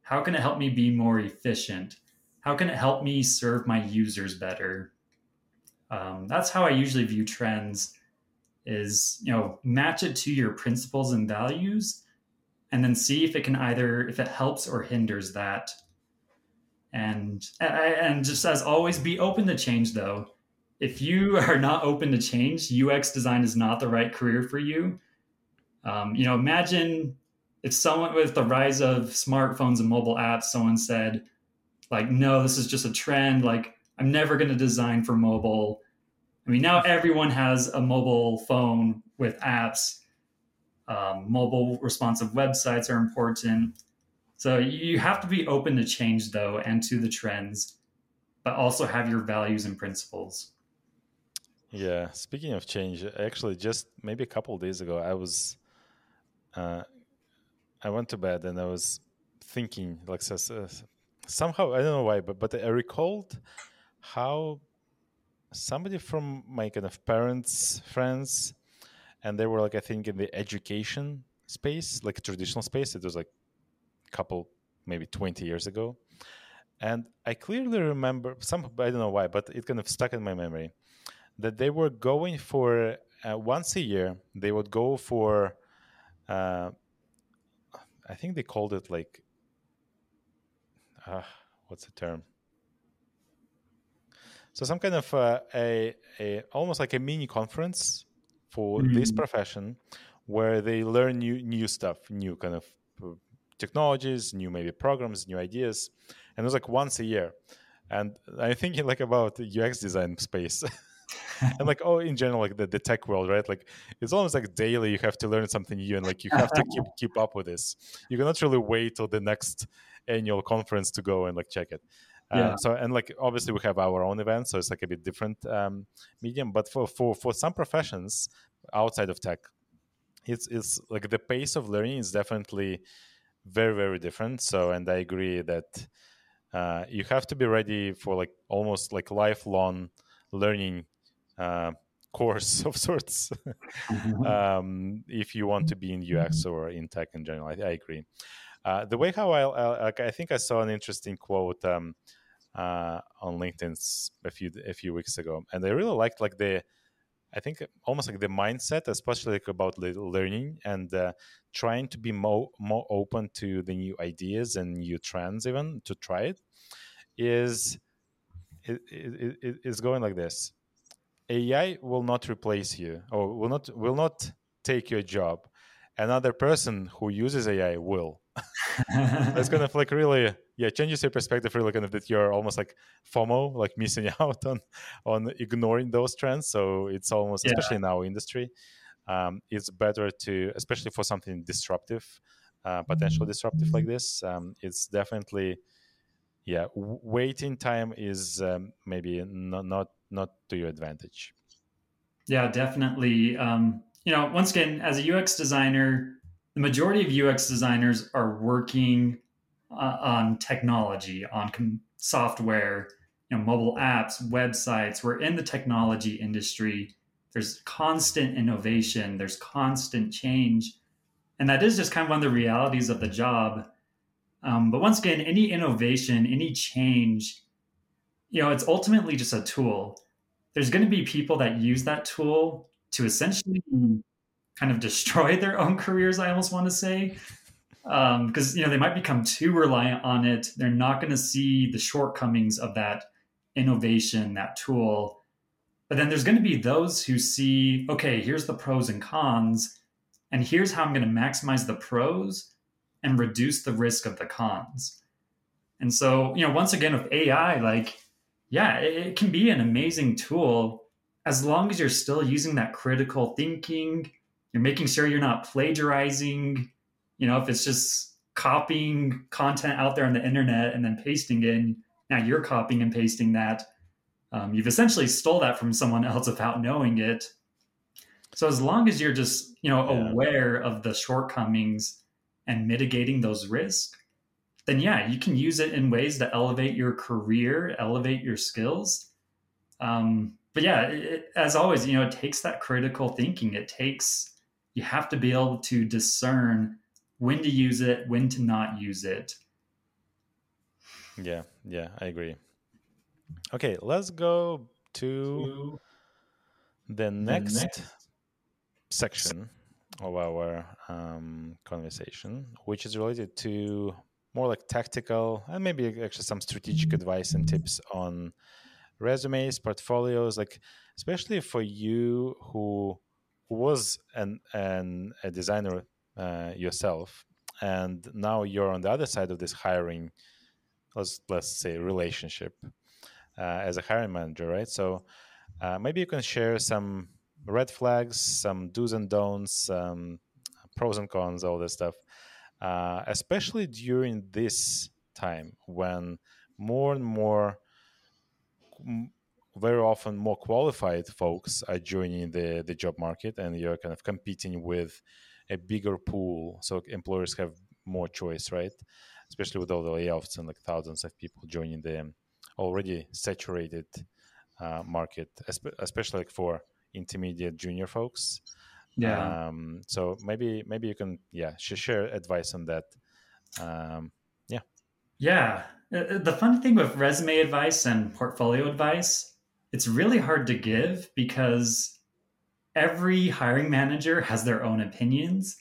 How can it help me be more efficient? How can it help me serve my users better? Um, that's how i usually view trends is you know match it to your principles and values and then see if it can either if it helps or hinders that. And and just as always be open to change though. If you are not open to change ux design is not the right career for you um, you know imagine if someone with the rise of smartphones and mobile apps someone said like no this is just a trend. Like i'm never going to design for mobile. I mean now everyone has a mobile phone with apps. Um, mobile responsive websites are important. So you have to be open to change though and to the trends but also have your values and principles. Yeah speaking of change actually just maybe a couple days ago i was uh, i went to bed and i was thinking like somehow I don't know why, but but I recalled how somebody from my kind of parents, friends, and they were like I think in the education space, like traditional space. It was like a couple, maybe twenty years ago, and I clearly remember some. I don't know why, but it kind of stuck in my memory that they were going for uh, once a year. They would go for, uh, I think they called it like, uh, what's the term? So some kind of uh, a, a almost like a mini conference for mm-hmm. this profession where they learn new new stuff, new kind of uh, technologies, new maybe programs, new ideas, and it was like once a year. And I'm thinking like about the UX design space. and like oh in general like the, the tech world right like it's almost like daily you have to learn something new and like you have to keep keep up with this you cannot really wait till the next annual conference to go and like check it yeah. Um, so and like obviously we have our own events, so it's like a bit different um, medium. But for for for some professions outside of tech, it's it's like the pace of learning is definitely very very different. So and I agree that uh, you have to be ready for like almost like lifelong learning uh, course of sorts mm-hmm. um, if you want to be in UX or in tech in general. I, I agree. Uh, the way how I, I, I think I saw an interesting quote um, uh, on LinkedIn a few a few weeks ago, and I really liked like the I think almost like the mindset, especially like about learning and uh, trying to be more more open to the new ideas and new trends, even to try it, is it, it, it is going like this. AI will not replace you, or will not will not take your job. Another person who uses AI will. That's kind of like really yeah changes your perspective really kind of that you're almost like FOMO like missing out on on ignoring those trends. So it's almost yeah. especially in our industry, um, it's better to especially for something disruptive, uh, potentially disruptive like this. Um, it's definitely yeah waiting time is um, maybe not not not to your advantage. Yeah, definitely. Um, you know, once again, as a UX designer, the majority of UX designers are working uh, on technology, on com- software, you know, mobile apps, websites. We're in the technology industry. There's constant innovation. There's constant change, and that is just kind of one of the realities of the job. Um, but once again, any innovation, any change, you know, it's ultimately just a tool. There's going to be people that use that tool to essentially kind of destroy their own careers. I almost want to say, because um, you know they might become too reliant on it. They're not going to see the shortcomings of that innovation, that tool. But then there's going to be those who see, okay, here's the pros and cons, and here's how I'm going to maximize the pros and reduce the risk of the cons. And so, you know, once again with AI, like, yeah, it, it can be an amazing tool as long as you're still using that critical thinking, you're making sure you're not plagiarizing. You know, if it's just copying content out there on the internet and then pasting in, now you're copying and pasting that. Um, you've essentially stole that from someone else without knowing it. So as long as you're just you know yeah. aware of the shortcomings and mitigating those risks, then yeah, you can use it in ways to elevate your career, elevate your skills. Um, but yeah, it, as always, you know, it takes that critical thinking. It takes you have to be able to discern when to use it, when to not use it. Yeah, yeah, I agree. Okay, let's go to the next, the next. section of our um, conversation, which is related to more like tactical and maybe actually some strategic advice and tips on resumes, portfolios, like especially for you who was an, an a designer uh, yourself, and now you're on the other side of this hiring, let's let's say relationship uh, as a hiring manager, right? So uh, maybe you can share some red flags, some do's and don'ts, um, pros and cons, all this stuff, uh, especially during this time when more and more very often more qualified folks are joining the the job market and you're kind of competing with a bigger pool so employers have more choice right especially with all the layoffs and like thousands of people joining the already saturated uh, market, especially like for intermediate junior folks. Yeah. Um, so maybe maybe you can yeah share advice on that. Um, yeah. Yeah. Uh, uh, the fun thing with resume advice and portfolio advice, it's really hard to give because every hiring manager has their own opinions.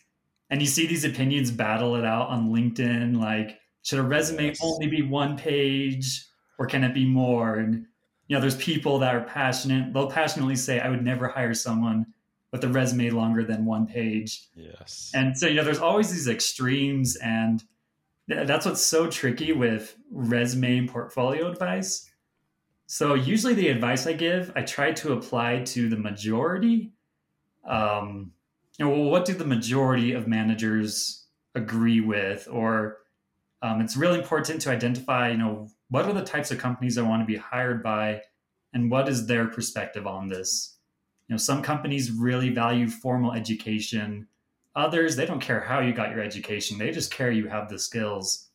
And you see these opinions battle it out on LinkedIn like, should a resume yes. only be one page or can it be more? And, you know, there's people that are passionate, they'll passionately say, I would never hire someone with a resume longer than one page. Yes. And so, you know, there's always these extremes. And that's what's so tricky with resume and portfolio advice. So, usually the advice I give, I try to apply to the majority. Um, you know, well, what do the majority of managers agree with? Or um, it's really important to identify, you know, what are the types of companies I want to be hired by, and what is their perspective on this? You know, some companies really value formal education Others, they don't care how you got your education, they just care you have the skills.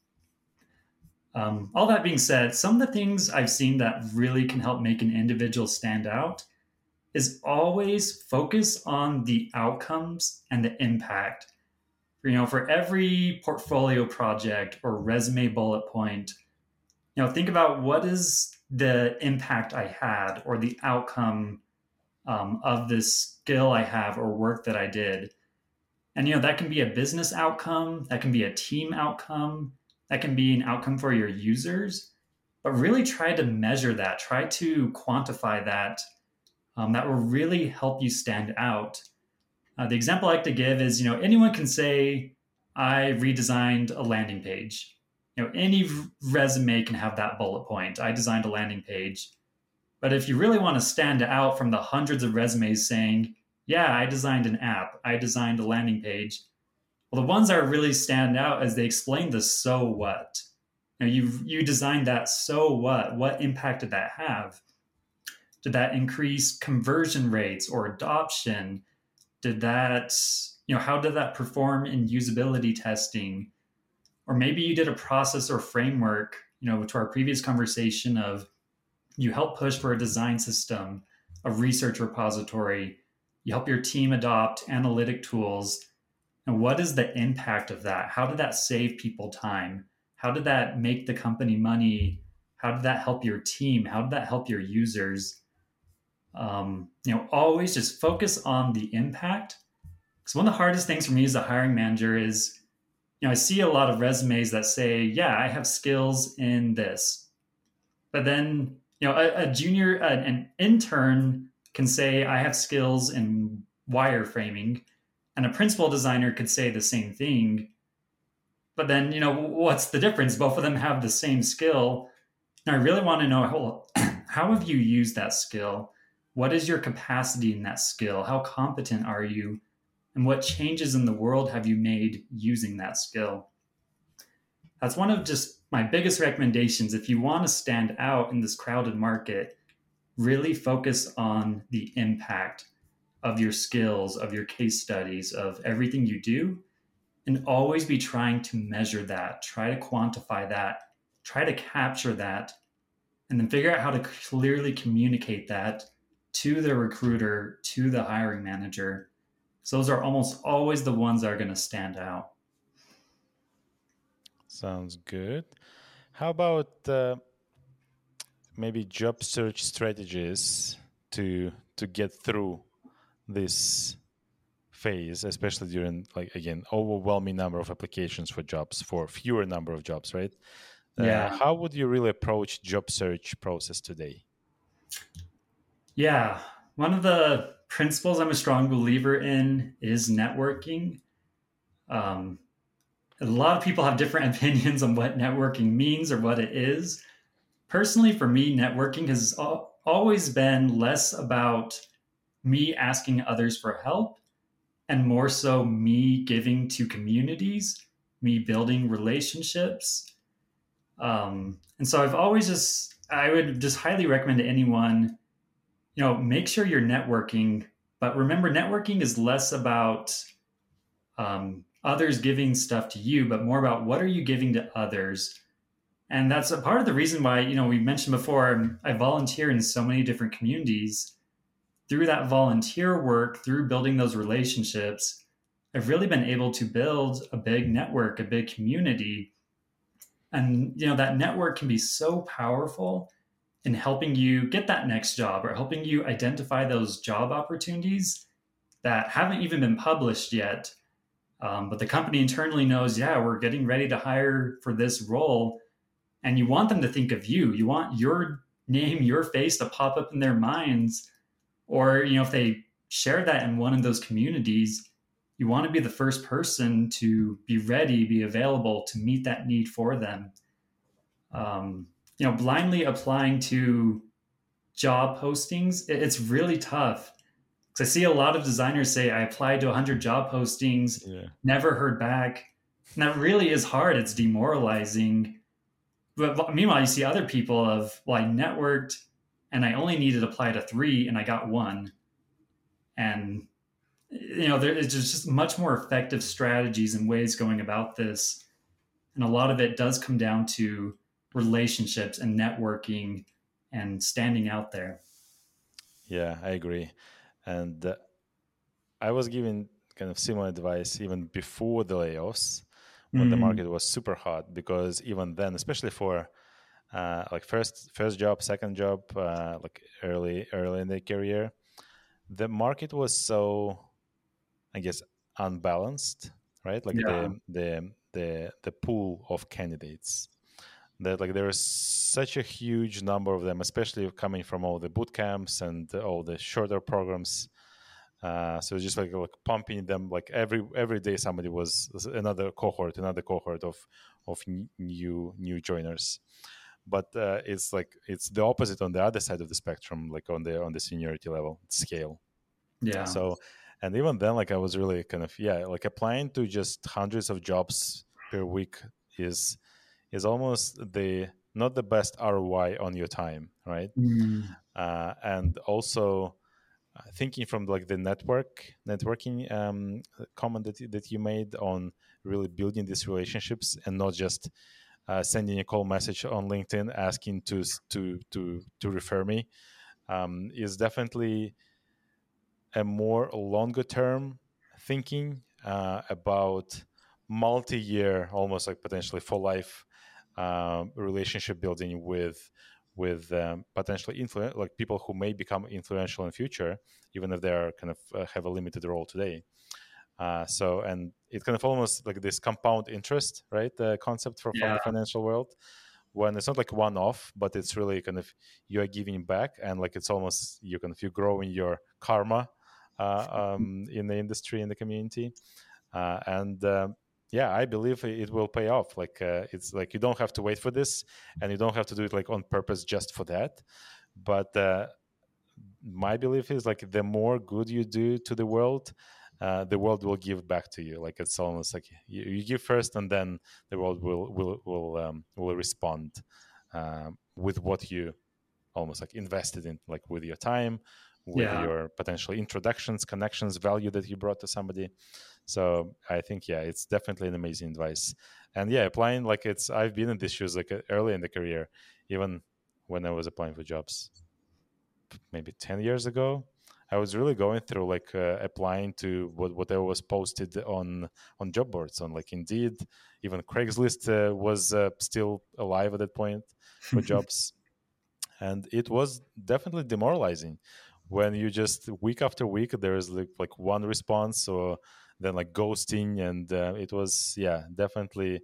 Um, all that being said, some of the things I've seen that really can help make an individual stand out is always focus on the outcomes and the impact. You know, for every portfolio project or resume bullet point, you know, think about what is the impact I had or the outcome um, of this skill I have or work that I did. And you know, that can be a business outcome, that can be a team outcome, that can be an outcome for your users. But really try to measure that, try to quantify that. Um, that will really help you stand out. Uh, the example I like to give is, you know, anyone can say, I redesigned a landing page. You know, any resume can have that bullet point. I designed a landing page. But if you really want to stand out from the hundreds of resumes saying, yeah, I designed an app, I designed a landing page. Well, the ones that really stand out as they explain the so what. Now you you designed that so what? What impact did that have? Did that increase conversion rates or adoption? Did that, you know, how did that perform in usability testing? Or maybe you did a process or framework, you know, to our previous conversation of you help push for a design system, a research repository, you help your team adopt analytic tools. And what is the impact of that? How did that save people time? How did that make the company money? How did that help your team? How did that help your users? Um, you know, always just focus on the impact. Because one of the hardest things for me as a hiring manager is, you know, I see a lot of resumes that say, "Yeah, I have skills in this," but then, you know, a, a junior, an intern can say, I have skills in wireframing, and a principal designer could say the same thing. But then, you know, what's the difference? Both of them have the same skill. I really want to know how have you used that skill? What is your capacity in that skill? How competent are you? And what changes in the world have you made using that skill? That's one of just my biggest recommendations. If you want to stand out in this crowded market, really focus on the impact of your skills, of your case studies, of everything you do, and always be trying to measure that, try to quantify that, try to capture that, and then figure out how to clearly communicate that to the recruiter, to the hiring manager. So those are almost always the ones that are going to stand out. Sounds good. How about uh, maybe job search strategies to to get through this phase especially during like again overwhelming number of applications for jobs for fewer number of jobs right? Uh, yeah. uh, how would you really approach job search process today? Yeah. One of the principles i'm a strong believer in is networking. Um, a lot of people have different opinions on what networking means or what it is. Personally for me networking has always been less about me asking others for help and more so me giving to communities me building relationships. Um, and so i've always just i would just highly recommend to anyone you know make sure you're networking but remember networking is less about um, others giving stuff to you but more about what are you giving to others And that's a part of the reason why, you know, we mentioned before, um, I volunteer in so many different communities. Through that volunteer work, through building those relationships, I've really been able to build a big network, a big community. And, you know, that network can be so powerful in helping you get that next job or helping you identify those job opportunities that haven't even been published yet. Um, but the company internally knows, yeah, we're getting ready to hire for this role. And you want them to think of you. You want your name, your face to pop up in their minds. Or, you know, if they share that in one of those communities, you want to be the first person to be ready, be available to meet that need for them. Um, you know, blindly applying to job postings, it's really tough. Because I see a lot of designers say, I applied to 100 job postings, yeah. never heard back. And that really is hard. It's demoralizing. But meanwhile, you see other people of, well, I networked and I only needed to apply to three and I got one. And, you know, there is just much more effective strategies and ways going about this. And a lot of it does come down to relationships and networking and standing out there. Yeah, I agree. And uh, I was given kind of similar advice even before the layoffs when mm-hmm. the market was super hot because even then, especially for uh, like first first job, second job, uh, like early early in the career, the market was so, I guess, unbalanced, right? Like yeah. the the the the pool of candidates that like there is such a huge number of them, especially coming from all the boot camps and all the shorter programs. Uh, so just like like pumping them like every every day somebody was another cohort another cohort of of new new joiners. But uh, it's like it's the opposite on the other side of the spectrum like on the on the seniority level scale. Yeah. So and even then like i was really kind of yeah like applying to just hundreds of jobs per week is is almost the not the best ROI on your time, right? Mm. Uh, and also uh, thinking from like the network networking um, comment that that you made on really building these relationships and not just uh, sending a call message on LinkedIn asking to to to to refer me um, is definitely a more longer term thinking uh, about multi-year, almost like potentially for life um, relationship building with with um, potentially influence like people who may become influential in future even if they are kind of uh, have a limited role today. Uh, so and it kind of almost like this compound interest right the concept for, yeah. from the financial world when it's not like one off but it's really kind of you're giving back and like it's almost you kind of you grow in your karma uh, um, in the industry in the community. Uh, and um, yeah i believe it will pay off like uh, it's like you don't have to wait for this and you don't have to do it like on purpose just for that. But uh, my belief is like the more good you do to the world uh, the world will give back to you. Like it's almost like you, you give first and then the world will will will um, will respond um, with what you almost like invested in like with your time with yeah. your potential introductions connections value that you brought to somebody so I think yeah, it's definitely an amazing advice. And yeah, applying like it's I've been in these shoes like uh, early in the career, even when I was applying for jobs, maybe ten years ago. I was really going through like uh, applying to what whatever was posted on on job boards on like Indeed, even Craigslist uh, was uh, still alive at that point for jobs, and it was definitely demoralizing when you just week after week there is like like one response or then like ghosting and uh, it was yeah definitely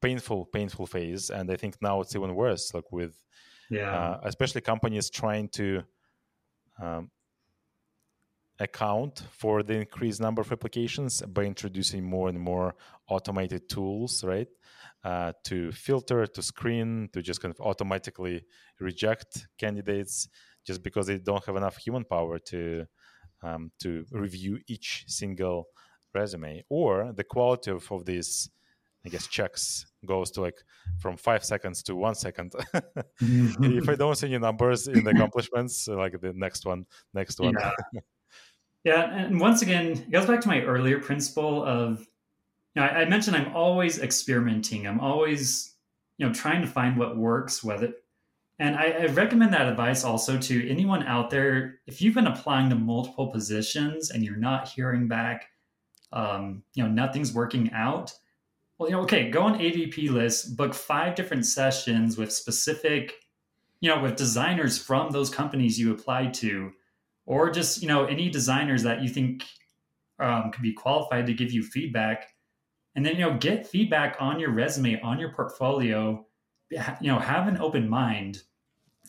painful painful phase. And i think now it's even worse like with yeah. uh, especially companies trying to um, account for the increased number of applications by introducing more and more automated tools right? Uh, to filter to screen to just kind of automatically reject candidates just because they don't have enough human power to um, to review each single resume. Or the quality of, of these i guess checks goes to like from five seconds to one second. If i don't see any numbers in the accomplishments like the next one next one. Yeah. yeah and once again it goes back to my earlier principle of you know, I, I mentioned i'm always experimenting. I'm always you know trying to find what works whether and I, I, recommend that advice also to anyone out there. If you've been applying to multiple positions and you're not hearing back um, you know nothing's working out well you know okay go on ADPList book five different sessions with specific you know with designers from those companies you applied to or just you know any designers that you think um, could be qualified to give you feedback. And then you know get feedback on your resume on your portfolio you know have an open mind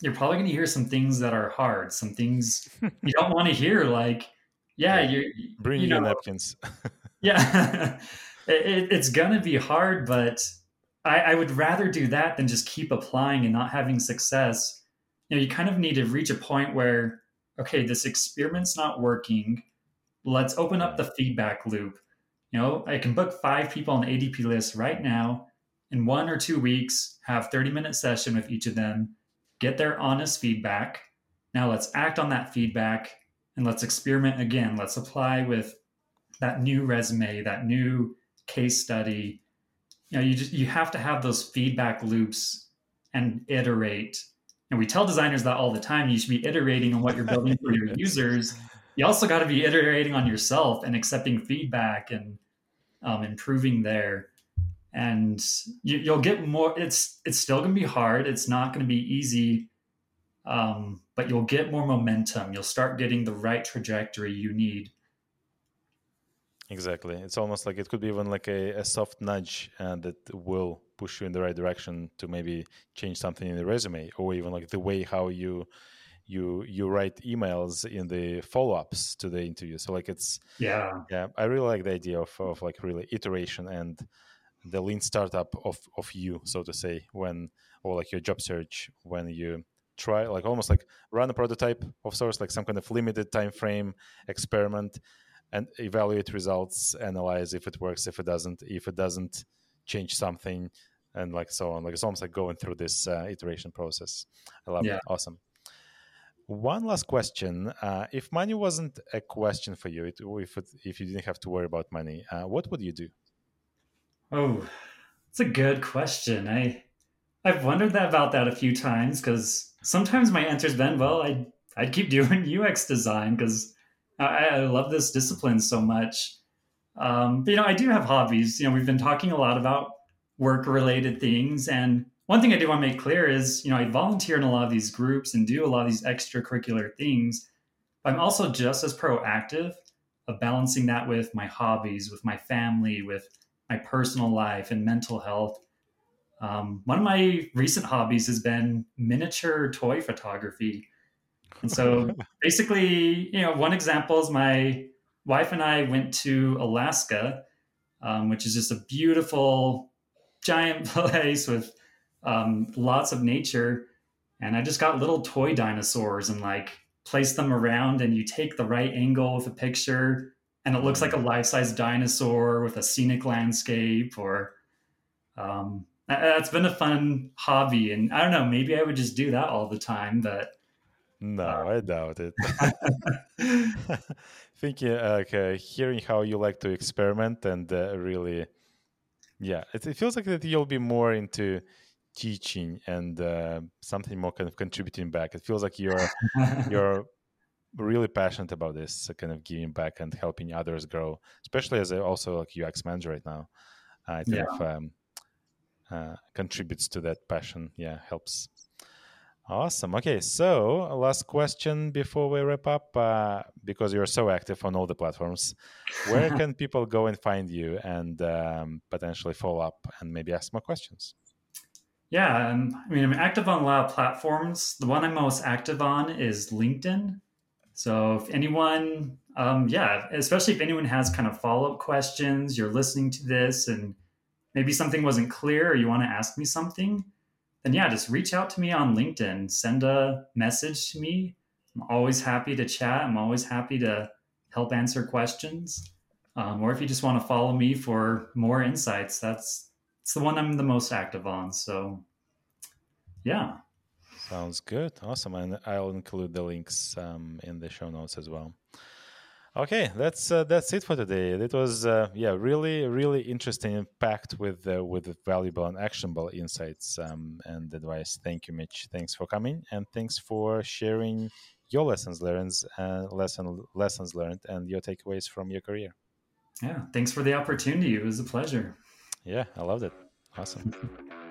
you're probably going to hear some things that are hard some things you don't want to hear like yeah, yeah. you bring you know, your napkins. yeah it, it's going to be hard but I, I would rather do that than just keep applying and not having success. You know you kind of need to reach a point where okay this experiment's not working. Let's open up the feedback loop. You know, I can book five people on the ADPList right now in one or two weeks, have 30 minute session with each of them, get their honest feedback. Now let's act on that feedback and let's experiment again. Let's apply with that new resume, that new case study. You know, you just you have to have those feedback loops and iterate. And we tell designers that all the time. You should be iterating on what you're building for your users. You also got to be iterating on yourself and accepting feedback and um, improving there and you, will get more it's it's still going to be hard. It's not going to be easy um, but you'll get more momentum. You'll start getting the right trajectory you need. Exactly. It's almost like it could be even like a, a soft nudge uh, that will push you in the right direction to maybe change something in the resume or even like the way how you you you write emails in the follow-ups to the interview. So like it's yeah. Yeah i really like the idea of, of like really iteration and the lean startup of of you so to say when or like your job search when you try like almost like run a prototype of sorts like some kind of limited time frame experiment and evaluate results analyze if it works if it doesn't if it doesn't change something and like so on. Like it's almost like going through this uh, iteration process. I love yeah. it awesome. One last question: uh, If money wasn't a question for you, it, if it, if you didn't have to worry about money, uh, what would you do? Oh, it's a good question. I I've wondered that about that a few times because sometimes my answer's been, well, I I'd keep doing UX design because I, I, love this discipline so much. Um, but you know, I do have hobbies. You know, we've been talking a lot about work related things, and one thing I do want to make clear is, you know, I volunteer in a lot of these groups and do a lot of these extracurricular things. I'm also just as proactive of balancing that with my hobbies, with my family, with my personal life and mental health. Um, one of my recent hobbies has been miniature toy photography. And so basically, you know, one example is my wife and I went to Alaska, um, which is just a beautiful, giant place with um, lots of nature. And I just got little toy dinosaurs and like placed them around, and you take the right angle with a picture, and it looks like a life size dinosaur with a scenic landscape. Or um, that's been a fun hobby. And I don't know, maybe I would just do that all the time, but. No, uh, I doubt it. Thinking, okay, hearing how you like to experiment and uh, really, yeah, it, it feels like that you'll be more into teaching and uh, something more kind of contributing back. It feels like you're you're really passionate about this, kind of giving back and helping others grow, especially as a, also like UX manager right now. I think yeah. um, uh, contributes to that passion. Yeah, helps. Awesome. Okay, so last question before we wrap up, uh, because you're so active on all the platforms, where can people go and find you and um, potentially follow up and maybe ask more questions? Yeah, um, I mean, I'm active on a lot of platforms. The one I'm most active on is LinkedIn. So if anyone, um, yeah, especially if anyone has kind of follow up questions, you're listening to this and maybe something wasn't clear or you want to ask me something, then yeah, just reach out to me on LinkedIn, send a message to me. I'm always happy to chat. I'm always happy to help answer questions. Um, or if you just want to follow me for more insights, that's it's the one I'm the most active on. So, yeah. Sounds good. Awesome. And I'll include the links um, in the show notes as well. Okay, that's uh, that's it for today. It was uh, yeah, really really interesting, packed with uh, with valuable and actionable insights um, and advice. Thank you, Mitch. Thanks for coming, and thanks for sharing your lessons learned, uh, lesson lessons learned, and your takeaways from your career. Yeah, thanks for the opportunity. It was a pleasure. Yeah, I loved it. Awesome.